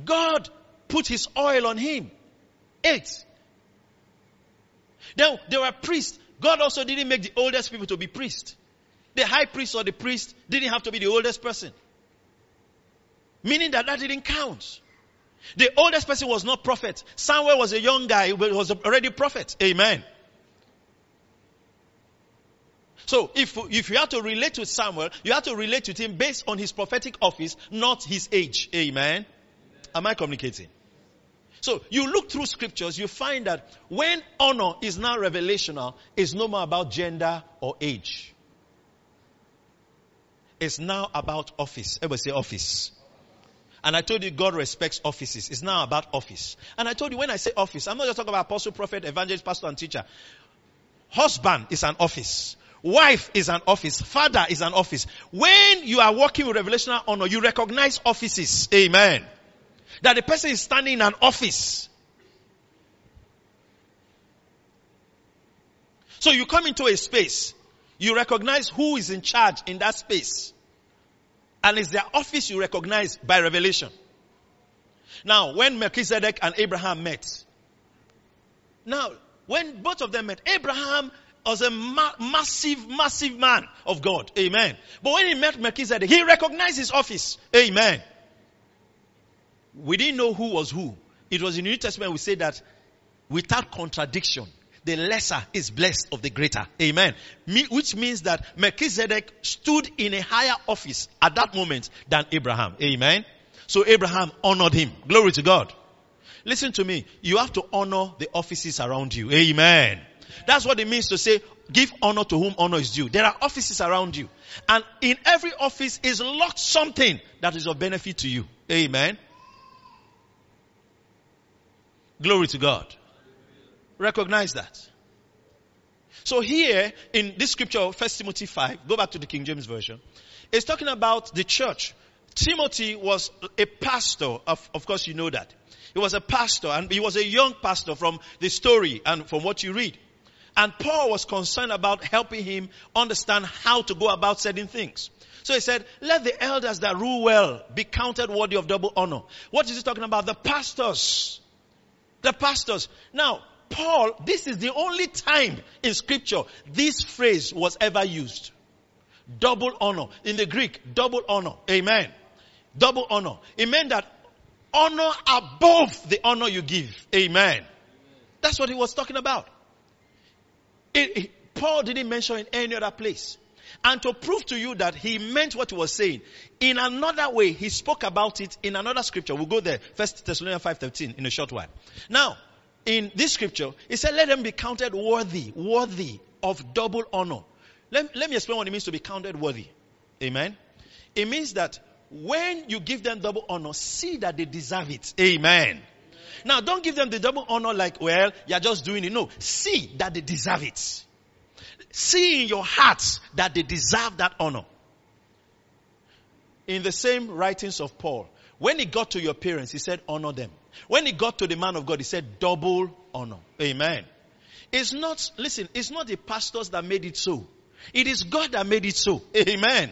God put his oil on him. Eight. Then there were priests. God also didn't make the oldest people to be priests. The high priest or the priest didn't have to be the oldest person. Meaning that that didn't count. The oldest person was not prophet. Samuel was a young guy, but was already prophet. Amen. So if, if you have to relate to Samuel, you have to relate to him based on his prophetic office, not his age. Amen. Am I communicating? So you look through scriptures, you find that when honor is now revelational, it's no more about gender or age. It's now about office. Everybody say office. And I told you God respects offices. It's now about office. And I told you when I say office, I'm not just talking about apostle, prophet, evangelist, pastor, and teacher. Husband is an office. Wife is an office. Father is an office. When you are working with revelational honor, you recognize offices. Amen. That the person is standing in an office. So you come into a space. You recognize who is in charge in that space. And it's their office you recognize by revelation. Now, when Melchizedek and Abraham met, now, when both of them met, Abraham was a ma- massive, massive man of God. Amen. But when he met Melchizedek, he recognized his office. Amen. We didn't know who was who. It was in the New Testament we say that without contradiction, the lesser is blessed of the greater. Amen. Me, which means that Melchizedek stood in a higher office at that moment than Abraham. Amen. So Abraham honored him. Glory to God. Listen to me. You have to honor the offices around you. Amen. That's what it means to say, give honor to whom honor is due. There are offices around you. And in every office is locked something that is of benefit to you. Amen. Glory to God. Recognize that. So here in this scripture, 1 Timothy 5, go back to the King James Version. It's talking about the church. Timothy was a pastor. Of, of course, you know that. He was a pastor and he was a young pastor from the story and from what you read. And Paul was concerned about helping him understand how to go about certain things. So he said, let the elders that rule well be counted worthy of double honor. What is he talking about? The pastors. The pastors. Now, Paul, this is the only time in scripture this phrase was ever used. Double honor. In the Greek, double honor. Amen. Double honor. It meant that honor above the honor you give. Amen. That's what he was talking about. It, it, Paul didn't mention in any other place. And to prove to you that he meant what he was saying, in another way, he spoke about it in another scripture. We'll go there. First Thessalonians 5.13 in a short while. Now, in this scripture, he said, let them be counted worthy, worthy of double honor. Let, let me explain what it means to be counted worthy. Amen. It means that when you give them double honor, see that they deserve it. Amen. Now, don't give them the double honor like, well, you're just doing it. No, see that they deserve it. See in your hearts that they deserve that honor. In the same writings of Paul, when he got to your parents, he said, honor them. When he got to the man of God, he said, double honor. Amen. It's not, listen, it's not the pastors that made it so. It is God that made it so. Amen.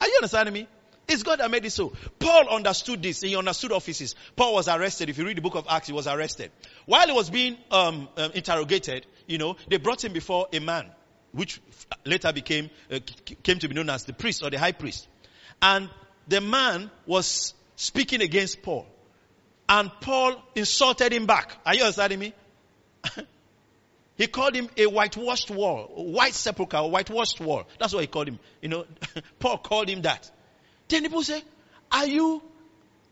Are you understanding me? It's God that made it so. Paul understood this. He understood offices. Paul was arrested. If you read the book of Acts, he was arrested. While he was being um, um, interrogated, you know, they brought him before a man, which later became uh, came to be known as the priest or the high priest. And the man was speaking against Paul, and Paul insulted him back. Are you understanding me? He called him a whitewashed wall, white sepulchre, whitewashed wall. That's what he called him. You know, Paul called him that. Then people say, are you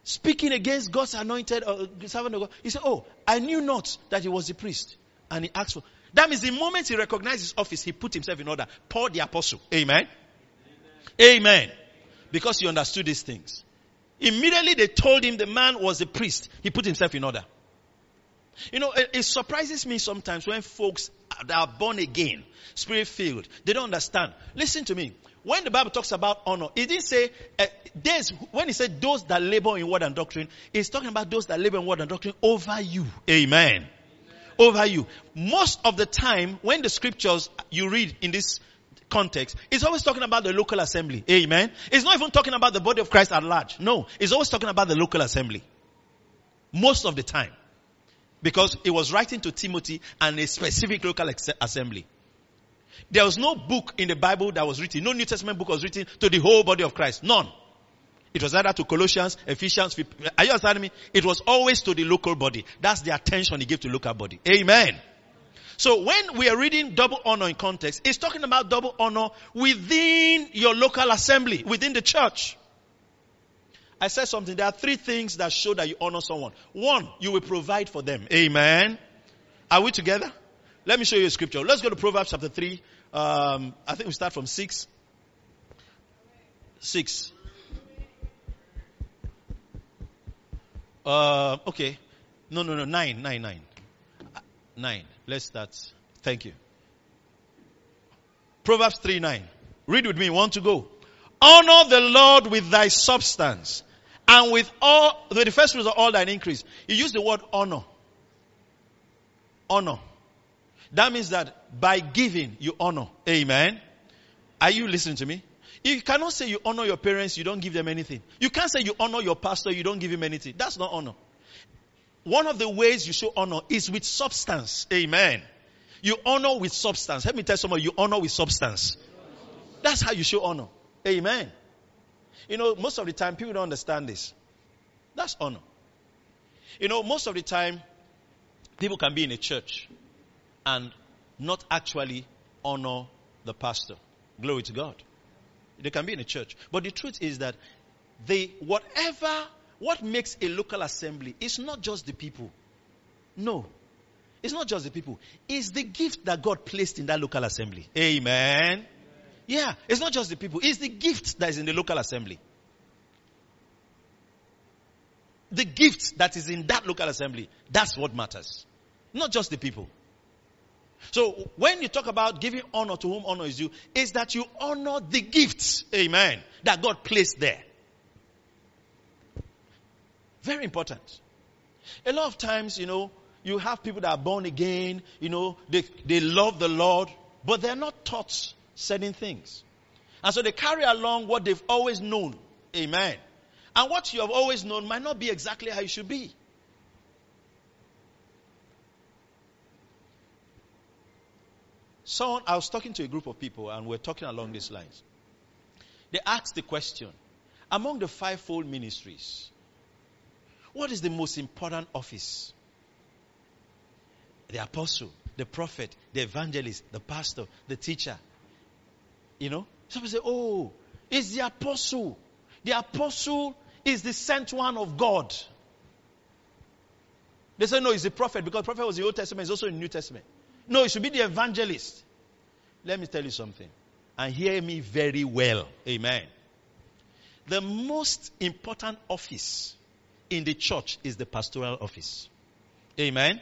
speaking against God's anointed uh, servant of God? He said, oh, I knew not that he was a priest. And he asked for, that means the moment he recognized his office, he put himself in order. Paul the apostle. Amen. Amen. Amen. Because he understood these things. Immediately they told him the man was a priest. He put himself in order. You know, it, it, surprises me sometimes when folks that are born again, spirit filled, they don't understand. Listen to me. When the Bible talks about honor, it didn't say, uh, when he said those that labor in word and doctrine, it's talking about those that labor in word and doctrine over you. Amen. Amen. Over you. Most of the time, when the scriptures you read in this context, it's always talking about the local assembly. Amen. It's not even talking about the body of Christ at large. No. It's always talking about the local assembly. Most of the time. Because it was writing to Timothy and a specific local assembly. There was no book in the Bible that was written, no New Testament book was written to the whole body of Christ. None. It was either to Colossians, Ephesians, are you understanding me? It was always to the local body. That's the attention he gave to local body. Amen. So when we are reading double honor in context, it's talking about double honor within your local assembly, within the church. I said something. There are three things that show that you honor someone. One, you will provide for them. Amen. Are we together? Let me show you a scripture. Let's go to Proverbs chapter 3. Um, I think we start from 6. 6. Uh, okay. No, no, no. 9, 9, 9. 9. Let's start. Thank you. Proverbs 3, 9. Read with me. Want to go? Honor the Lord with thy substance and with all, with the first of all thine increase. You use the word honor. Honor. That means that by giving, you honor. Amen. Are you listening to me? You cannot say you honor your parents, you don't give them anything. You can't say you honor your pastor, you don't give him anything. That's not honor. One of the ways you show honor is with substance. Amen. You honor with substance. Let me tell someone, you honor with substance. That's how you show honor. Amen. You know, most of the time people don't understand this. That's honor. You know, most of the time people can be in a church and not actually honor the pastor. Glory to God. They can be in a church. But the truth is that they, whatever, what makes a local assembly is not just the people. No. It's not just the people. It's the gift that God placed in that local assembly. Amen. Yeah. It's not just the people. It's the gift that is in the local assembly. The gift that is in that local assembly. That's what matters. Not just the people. So when you talk about giving honor to whom honor is due, is that you honor the gifts, amen, that God placed there. Very important. A lot of times, you know, you have people that are born again, you know, they, they love the Lord, but they're not taught certain things. And so they carry along what they've always known. Amen. And what you have always known might not be exactly how you should be. Someone, I was talking to a group of people and we're talking along these lines. They asked the question, among the fivefold ministries, what is the most important office? The apostle, the prophet, the evangelist, the pastor, the teacher. You know? Some people say, oh, it's the apostle. The apostle is the sent one of God. They say, no, it's the prophet because prophet was the Old Testament, it's also in the New Testament. No, it should be the evangelist. Let me tell you something. And hear me very well. Amen. The most important office in the church is the pastoral office. Amen.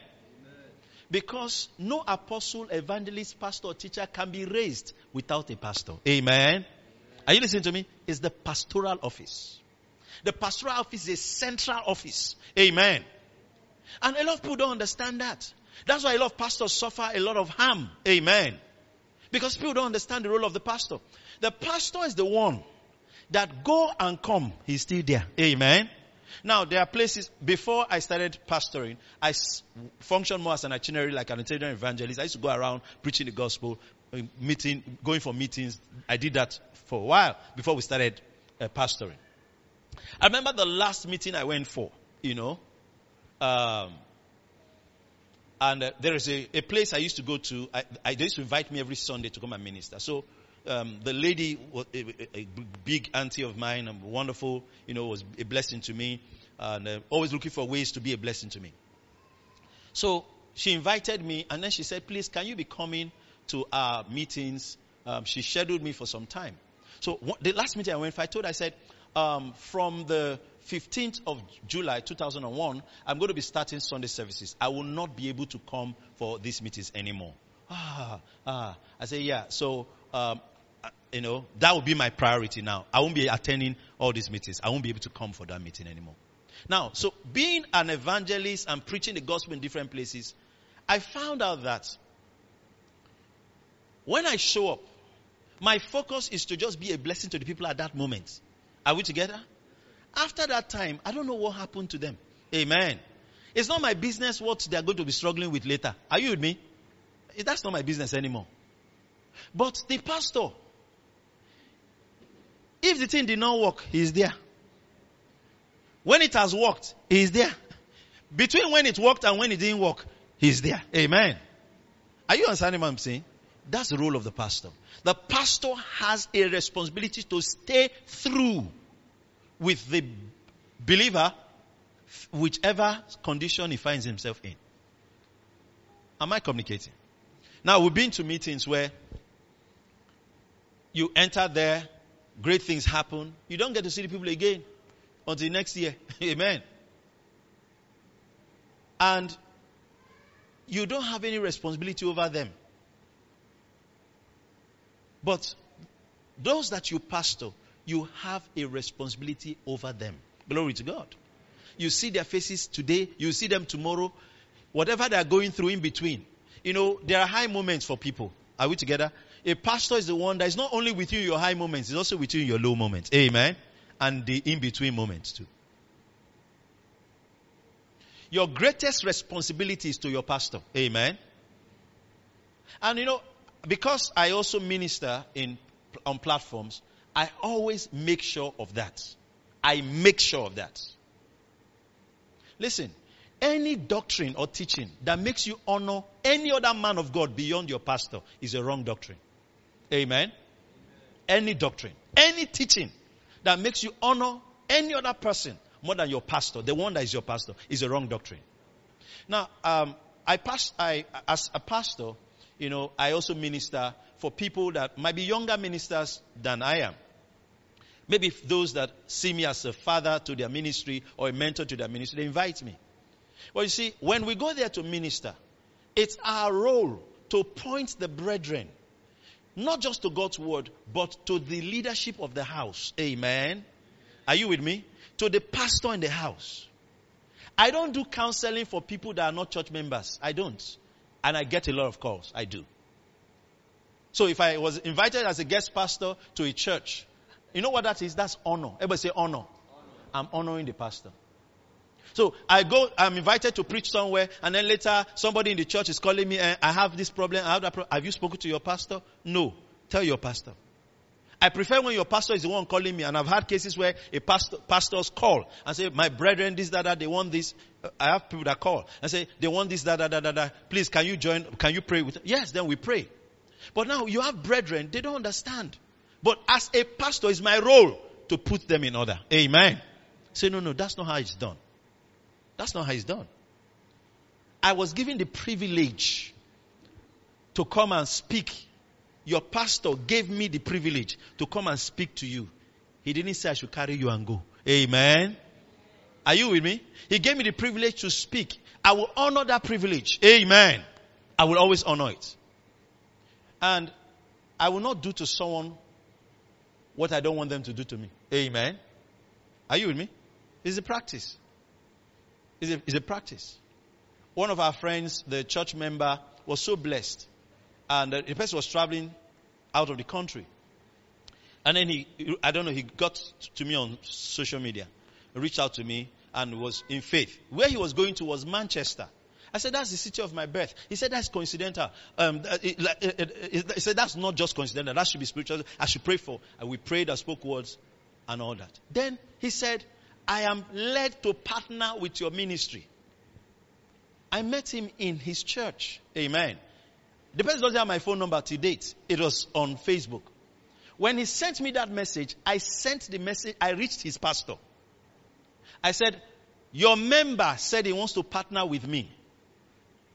Because no apostle, evangelist, pastor, or teacher can be raised without a pastor. Amen. Are you listening to me? It's the pastoral office. The pastoral office is a central office. Amen. And a lot of people don't understand that. That's why a lot of pastors suffer a lot of harm. Amen. Because people don't understand the role of the pastor. The pastor is the one that go and come. He's still there. Amen. Now, there are places, before I started pastoring, I functioned more as an itinerary, like an itinerary evangelist. I used to go around preaching the gospel, uh, meeting, going for meetings. I did that for a while before we started uh, pastoring. I remember the last meeting I went for, you know, um, and uh, there is a, a place I used to go to. I, I, they used to invite me every Sunday to come and minister. So um, the lady a, a, big auntie of mine, and wonderful, you know, was a blessing to me, and uh, always looking for ways to be a blessing to me. So she invited me, and then she said, "Please, can you be coming to our meetings?" Um, she scheduled me for some time. So what, the last meeting I went for, I told I said, um, from the 15th of July 2001, I'm going to be starting Sunday services. I will not be able to come for these meetings anymore. Ah, ah. I said, yeah. So, um, you know, that will be my priority now. I won't be attending all these meetings. I won't be able to come for that meeting anymore. Now, so being an evangelist and preaching the gospel in different places, I found out that when I show up, my focus is to just be a blessing to the people at that moment. Are we together? After that time, I don't know what happened to them. Amen. It's not my business what they're going to be struggling with later. Are you with me? That's not my business anymore. But the pastor, if the thing did not work, he's there. When it has worked, he's there. Between when it worked and when it didn't work, he's there. Amen. Are you understanding what I'm saying? That's the role of the pastor. The pastor has a responsibility to stay through with the believer, whichever condition he finds himself in. Am I communicating? Now, we've been to meetings where you enter there, great things happen, you don't get to see the people again until next year. Amen. And you don't have any responsibility over them. But those that you pastor, you have a responsibility over them. Glory to God. You see their faces today, you see them tomorrow, whatever they are going through in between. You know, there are high moments for people. Are we together? A pastor is the one that is not only with you in your high moments, it's also with you in your low moments. Amen. And the in between moments too. Your greatest responsibility is to your pastor. Amen. And you know, because I also minister in on platforms, I always make sure of that. I make sure of that. Listen, Any doctrine or teaching that makes you honor any other man of God beyond your pastor is a wrong doctrine. Amen. Any doctrine, any teaching that makes you honor any other person more than your pastor, the one that is your pastor, is a wrong doctrine. Now, um, I pass, I, as a pastor, you know, I also minister for people that might be younger ministers than I am. Maybe those that see me as a father to their ministry or a mentor to their ministry, they invite me. Well, you see, when we go there to minister, it's our role to point the brethren, not just to God's word, but to the leadership of the house. Amen. Are you with me? To the pastor in the house. I don't do counseling for people that are not church members. I don't. And I get a lot of calls. I do. So if I was invited as a guest pastor to a church, you know what that is? That's honor. Everybody say honor. honor. I'm honoring the pastor. So I go, I'm invited to preach somewhere, and then later somebody in the church is calling me, eh, I have this problem, I have that problem. Have you spoken to your pastor? No. Tell your pastor. I prefer when your pastor is the one calling me, and I've had cases where a pastor, pastors call and say, my brethren, this, that, that, they want this. I have people that call and say, they want this, that, that, that, that. Please, can you join, can you pray with them? Yes, then we pray. But now you have brethren, they don't understand. But as a pastor, it's my role to put them in order. Amen. Say, no, no, that's not how it's done. That's not how it's done. I was given the privilege to come and speak. Your pastor gave me the privilege to come and speak to you. He didn't say I should carry you and go. Amen. Are you with me? He gave me the privilege to speak. I will honor that privilege. Amen. I will always honor it. And I will not do to someone what I don't want them to do to me. Amen. Are you with me? It's a practice. It's a, it's a practice. One of our friends, the church member, was so blessed. And uh, the person was traveling out of the country. And then he, I don't know, he got to me on social media, reached out to me, and was in faith. Where he was going to was Manchester. I said, that's the city of my birth. He said, that's coincidental. Um, uh, it, it, uh, he said, that's not just coincidental. That should be spiritual. I should pray for. And we prayed and spoke words and all that. Then he said, I am led to partner with your ministry. I met him in his church. Amen. The person doesn't have my phone number to date. It was on Facebook. When he sent me that message, I sent the message, I reached his pastor. I said, Your member said he wants to partner with me.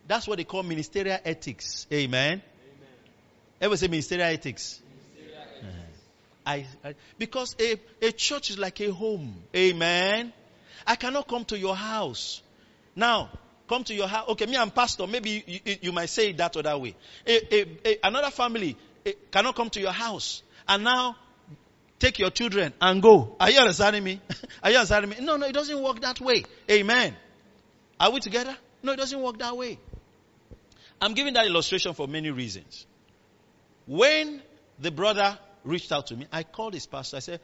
That's what they call ministerial ethics. Amen. Amen. Ever say ministerial ethics? I, I, because a, a church is like a home. Amen. I cannot come to your house. Now, come to your house. Okay, me, I'm pastor. Maybe you, you, you might say it that other way. A, a, another family eh, cannot come to your house. And now, take your children and go. Are you understanding me? Are you understanding me? No, no, it doesn't work that way. Amen. Are we together? No, it doesn't work that way. I'm giving that illustration for many reasons. When the brother reached out to me. I called his pastor. I said,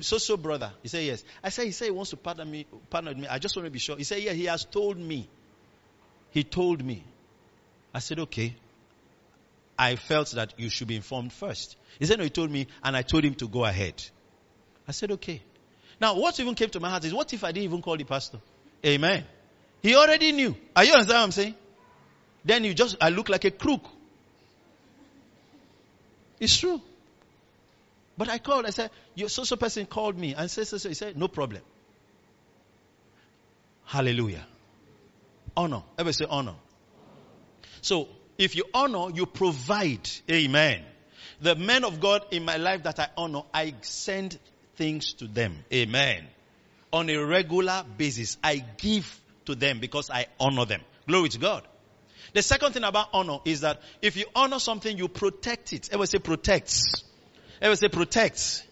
so so brother. He said yes. I said he said he wants to partner me with me. I just want to be sure. He said yeah. He has told me. He told me. I said okay. I felt that you should be informed first. He said no. He told me, and I told him to go ahead. I said okay. Now what even came to my heart is what if I didn't even call the pastor? Amen. He already knew. Are you understand what I'm saying? Then you just I look like a crook. It's true. But I called, I said, your social person called me and said, so, so. He said, no problem. Hallelujah. Honor. Ever say honor. So, if you honor, you provide. Amen. The men of God in my life that I honor, I send things to them. Amen. On a regular basis, I give to them because I honor them. Glory to God. The second thing about honor is that if you honor something, you protect it. Ever say protects. Ever say protect.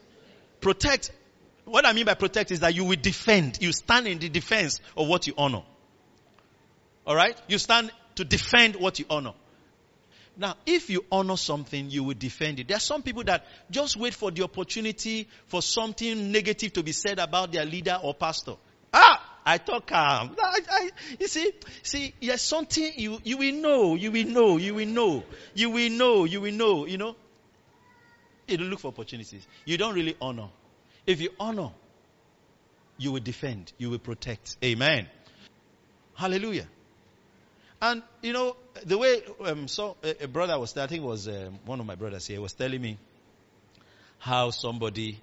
Protect. What I mean by protect is that you will defend. You stand in the defense of what you honor. Alright? You stand to defend what you honor. Now, if you honor something, you will defend it. There are some people that just wait for the opportunity for something negative to be said about their leader or pastor. Ah! I talk calm. I, I, you see, see, there's something you, you will know, you will know, you will know, you will know, you will know, you know. You look for opportunities. You don't really honor. If you honor, you will defend, you will protect. Amen. Hallelujah. And you know the way um, so a, a brother was, I think it was um, one of my brothers here was telling me how somebody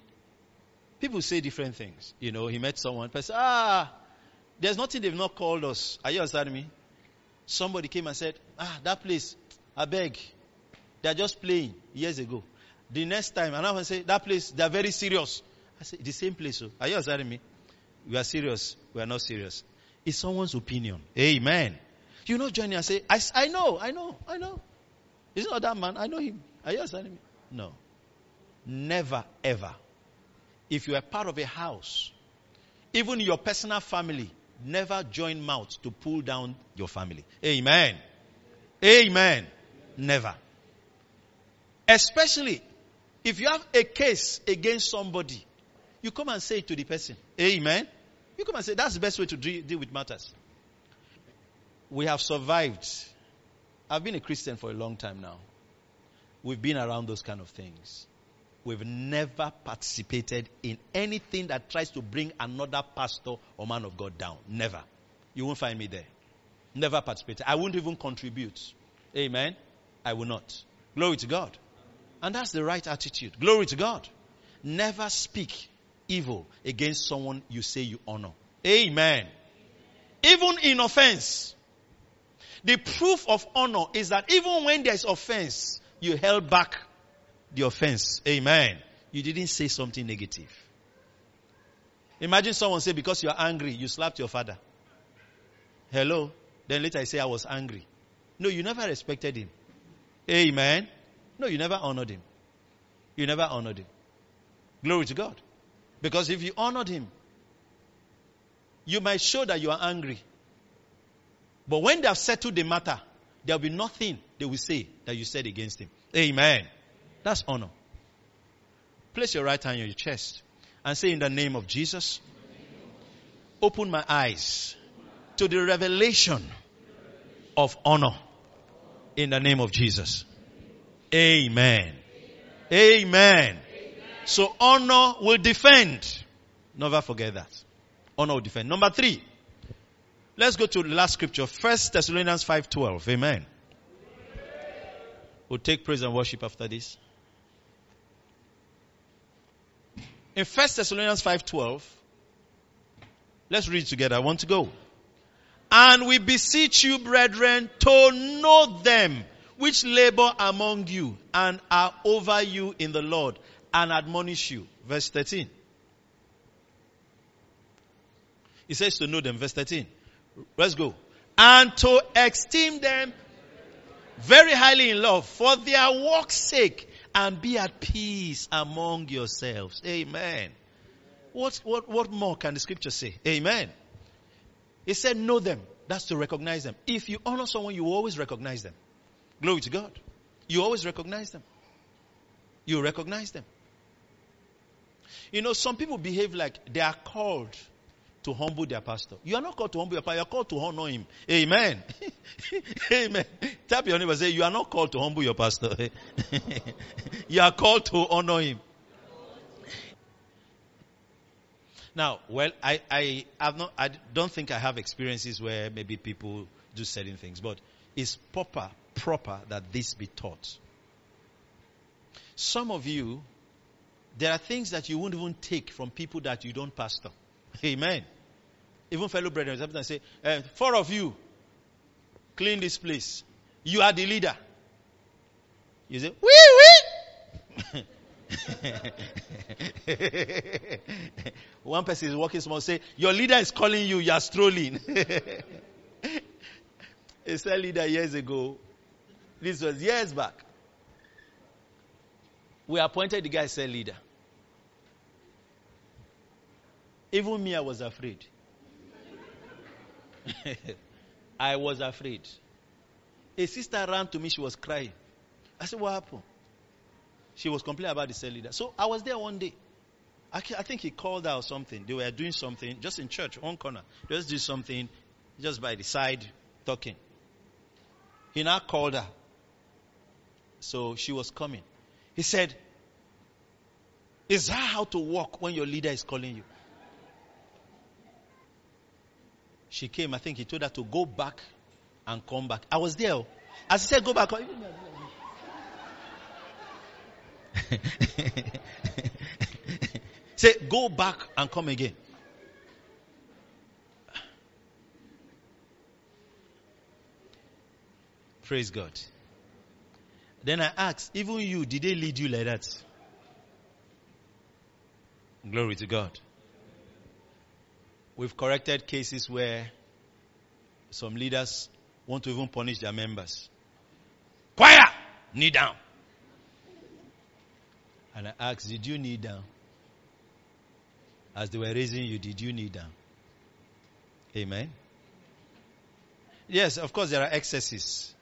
people say different things. You know, he met someone, person, ah, there's nothing they've not called us. Are you understanding me? Somebody came and said, ah, that place, I beg, they're just playing years ago. The next time, and I will say, that place, they're very serious. I say, the same place. So. Are you understanding me? We are serious. We are not serious. It's someone's opinion. Amen. You know, join I say, I, I know, I know, I know. It's not that man. I know him. Are you understanding me? No. Never, ever. If you are part of a house, even your personal family, never join mouth to pull down your family. Amen. Amen. Never. Especially if you have a case against somebody, you come and say it to the person. Amen. You come and say that's the best way to deal with matters. We have survived. I've been a Christian for a long time now. We've been around those kind of things. We've never participated in anything that tries to bring another pastor or man of God down. Never. You won't find me there. Never participated. I won't even contribute. Amen. I will not. Glory to God. And that's the right attitude. Glory to God. Never speak evil against someone you say you honor. Amen. Even in offense. The proof of honor is that even when there's offense, you held back the offense. Amen. You didn't say something negative. Imagine someone say because you're angry, you slapped your father. Hello? Then later I say I was angry. No, you never respected him. Amen. No, you never honored him. You never honored him. Glory to God. Because if you honored him, you might show that you are angry. But when they have settled the matter, there will be nothing they will say that you said against him. Amen. That's honor. Place your right hand on your chest and say, In the name of Jesus, open my eyes to the revelation of honor. In the name of Jesus. Amen. Amen. So honor will defend. Never forget that. Honor will defend. Number three. Let's go to the last scripture. First Thessalonians 5.12. Amen. We'll take praise and worship after this. In 1 Thessalonians 5:12, let's read together. I want to go. And we beseech you, brethren, to know them which labor among you and are over you in the Lord and admonish you. Verse 13. He says to know them. Verse 13. Let's go. And to esteem them very highly in love for their work's sake and be at peace among yourselves. Amen. What, what, what more can the scripture say? Amen. He said, know them. That's to recognize them. If you honor someone, you always recognize them. Glory to God. You always recognize them. You recognize them. You know, some people behave like they are called to humble their pastor. You are not called to humble your pastor, you are called to honor him. Amen. Amen. Tap your neighbor say, You are not called to humble your pastor. you are called to honor him. Now, well, I, I have not, I don't think I have experiences where maybe people do certain things, but it's proper, proper that this be taught. Some of you, there are things that you won't even take from people that you don't pastor. Amen. Even fellow brethren sometimes say, uh, four of you, clean this place. You are the leader. You say, wee wee. One person is walking small, say, your leader is calling you, you are strolling. a cell leader years ago, this was years back. We appointed the guy cell leader. Even me, I was afraid. I was afraid. A sister ran to me, she was crying. I said, What happened? She was complaining about the cell leader. So I was there one day. I, think he called out something. They were doing something just in church, one corner. Just do something just by the side, talking. He now called her. So she was coming. He said, Is that how to walk when your leader is calling you? She came, I think he told her to go back and come back. I was there. As he said, go back. Say, go back and come again. Praise God. Then I asked, even you, did they lead you like that? Glory to God. We've corrected cases where some leaders want to even punish their members. Choir, knee down. And I asked, did you kneel down? As they were raising you, did you kneel down? Amen. Yes, of course, there are excesses.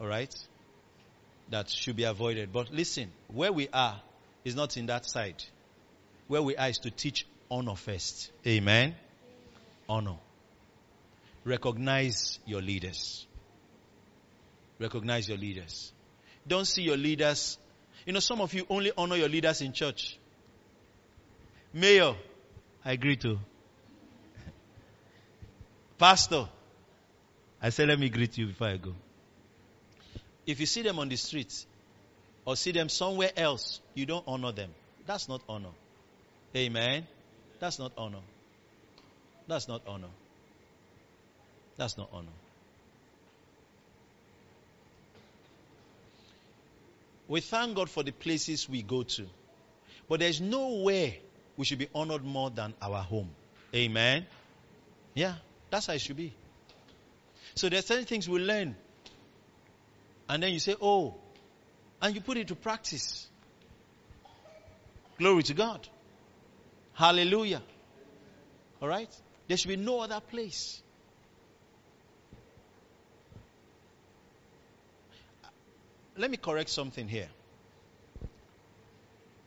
All right? That should be avoided. But listen, where we are is not in that side. Where we are is to teach honor first. Amen. Honor. Recognize your leaders. Recognize your leaders. Don't see your leaders. You know, some of you only honor your leaders in church. Mayor, I agree to. Pastor, I said, let me greet you before I go. If you see them on the streets or see them somewhere else, you don't honor them. That's not honor. Amen. That's not honor. That's not honor. That's not honor. We thank God for the places we go to. But there's nowhere we should be honored more than our home. Amen. Yeah, that's how it should be. So there's certain things we learn. And then you say, oh, and you put it to practice. Glory to God. Hallelujah. All right? There should be no other place. Let me correct something here.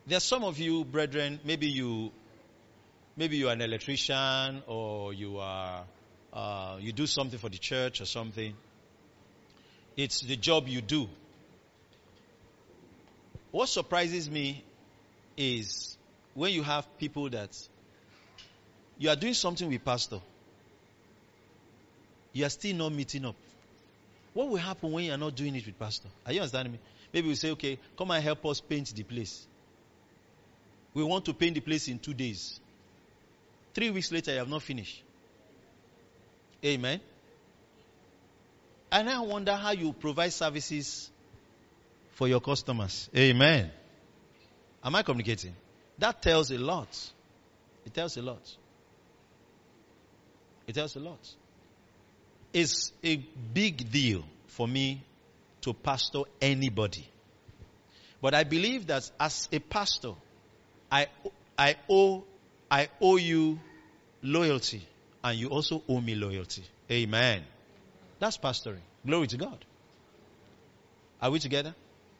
There are some of you, brethren, maybe you, maybe you are an electrician or you are, uh, you do something for the church or something. It's the job you do. What surprises me is when you have people that you are doing something with pastor, you are still not meeting up. What will happen when you are not doing it with pastor? Are you understanding me? Maybe we say, okay, come and help us paint the place. We want to paint the place in two days. Three weeks later, you have not finished. Amen. And I wonder how you provide services for your customers. Amen. Am I communicating? That tells a lot. It tells a lot. It tells a lot. It's a big deal for me to pastor anybody. But I believe that as a pastor, I, I owe, I owe you loyalty and you also owe me loyalty. Amen. That's pastoring. Glory to God. Are we together?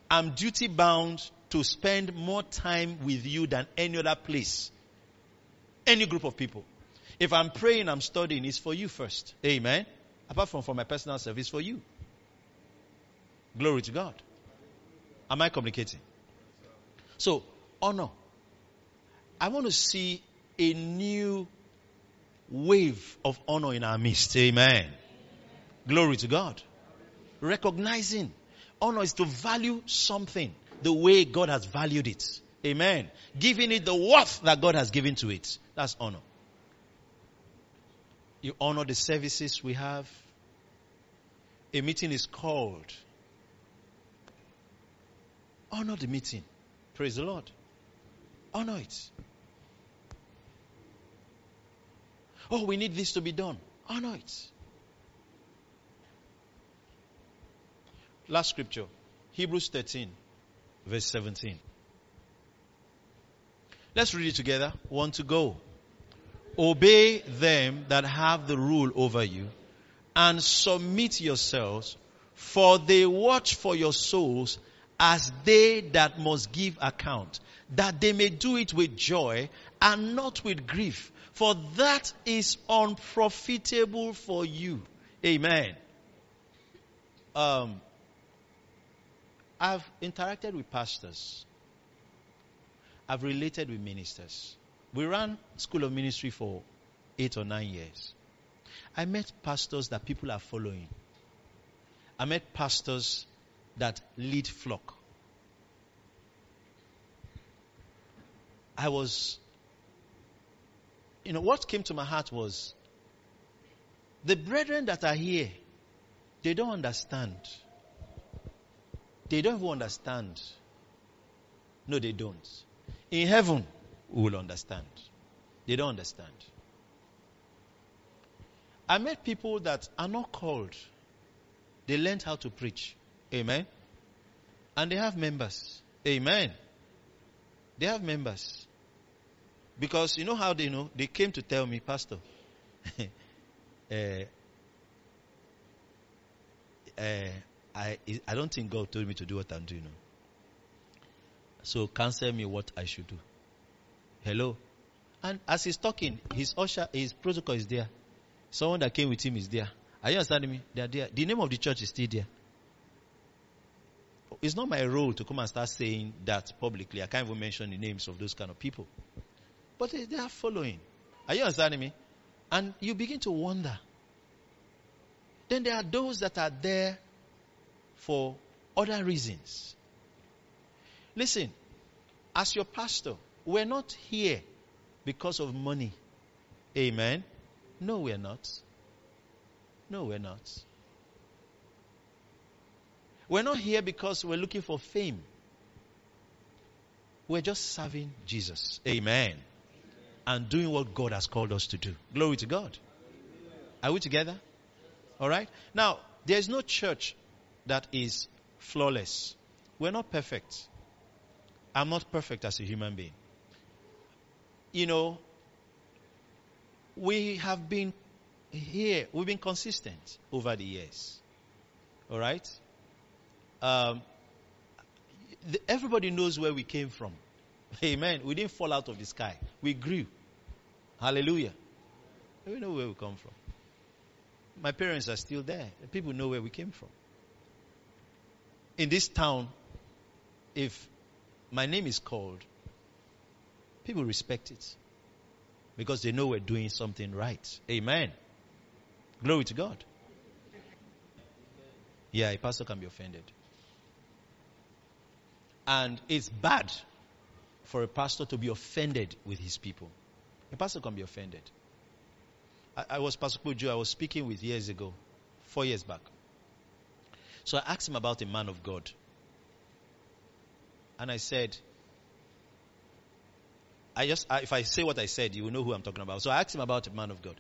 I'm duty bound to spend more time with you than any other place. Any group of people. If I'm praying, I'm studying, it's for you first. Amen. Apart from for my personal service, for you. Glory to God. Am I communicating? So, honor. I want to see a new wave of honor in our midst. Amen. Glory to God. Recognizing honor is to value something the way God has valued it. Amen. Giving it the worth that God has given to it. That's honor. You honor the services we have. A meeting is called. Honor the meeting. Praise the Lord. Honor it. Oh, we need this to be done. Honor it. Last scripture, Hebrews 13, verse 17. Let's read it together. One to go. Obey them that have the rule over you and submit yourselves, for they watch for your souls as they that must give account, that they may do it with joy and not with grief, for that is unprofitable for you. Amen. Um, I've interacted with pastors. I've related with ministers. We ran School of Ministry for eight or nine years. I met pastors that people are following. I met pastors that lead flock. I was, you know, what came to my heart was the brethren that are here, they don't understand. They don't even understand. No, they don't. In heaven, we will understand. They don't understand. I met people that are not called. They learned how to preach. Amen. And they have members. Amen. They have members. Because you know how they know? They came to tell me, Pastor, uh, uh, I, I don't think God told me to do what I'm doing. So counsel me what I should do. Hello? And as he's talking, his usher, his protocol is there. Someone that came with him is there. Are you understanding me? They are there. The name of the church is still there. It's not my role to come and start saying that publicly. I can't even mention the names of those kind of people. But they are following. Are you understanding me? And you begin to wonder. Then there are those that are there for other reasons. Listen, as your pastor, we're not here because of money. Amen. No, we're not. No, we're not. We're not here because we're looking for fame. We're just serving Jesus. Amen. And doing what God has called us to do. Glory to God. Are we together? All right. Now, there's no church that is flawless. We're not perfect. I'm not perfect as a human being. You know, we have been here, we've been consistent over the years. All right? Um, the, everybody knows where we came from. Amen. We didn't fall out of the sky. We grew. Hallelujah. We know where we come from. My parents are still there. People know where we came from. In this town, if my name is called, people respect it because they know we're doing something right. Amen. Glory to God. Yeah, a pastor can be offended. And it's bad for a pastor to be offended with his people. A pastor can be offended. I, I was Pastor Kujo, I was speaking with years ago, four years back. So I asked him about a man of God. And I said, I just, if I say what I said, you will know who I'm talking about. So I asked him about a man of God.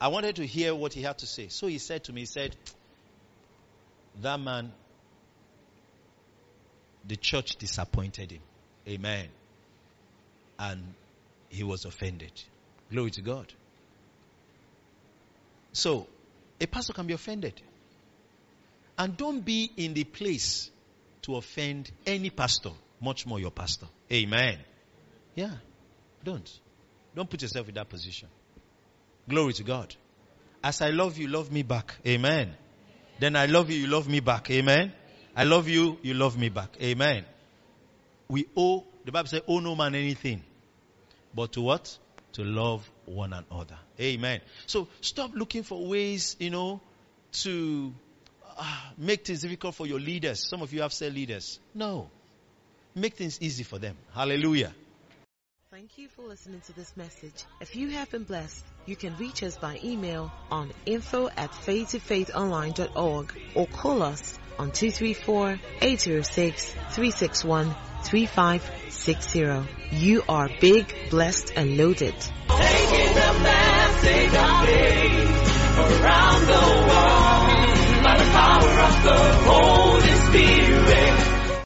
I wanted to hear what he had to say. So he said to me, he said, that man, the church disappointed him. Amen. And he was offended. Glory to God. So, a pastor can be offended. And don't be in the place to offend any pastor, much more your pastor. Amen. Yeah. Don't. Don't put yourself in that position. Glory to God. As I love you, love me back. Amen. Then I love you, you love me back. Amen. I love you, you love me back. Amen. We owe, the Bible says, owe no man anything. But to what? To love one another. Amen. So stop looking for ways, you know, to make things difficult for your leaders. Some of you have said leaders. No. Make things easy for them. Hallelujah. Thank you for listening to this message. If you have been blessed, you can reach us by email on info at faith2faithonline.org or call us on 234-806-361-3560. You are big, blessed, and loaded. Taking the message of faith around the world by the power the Holy Spirit.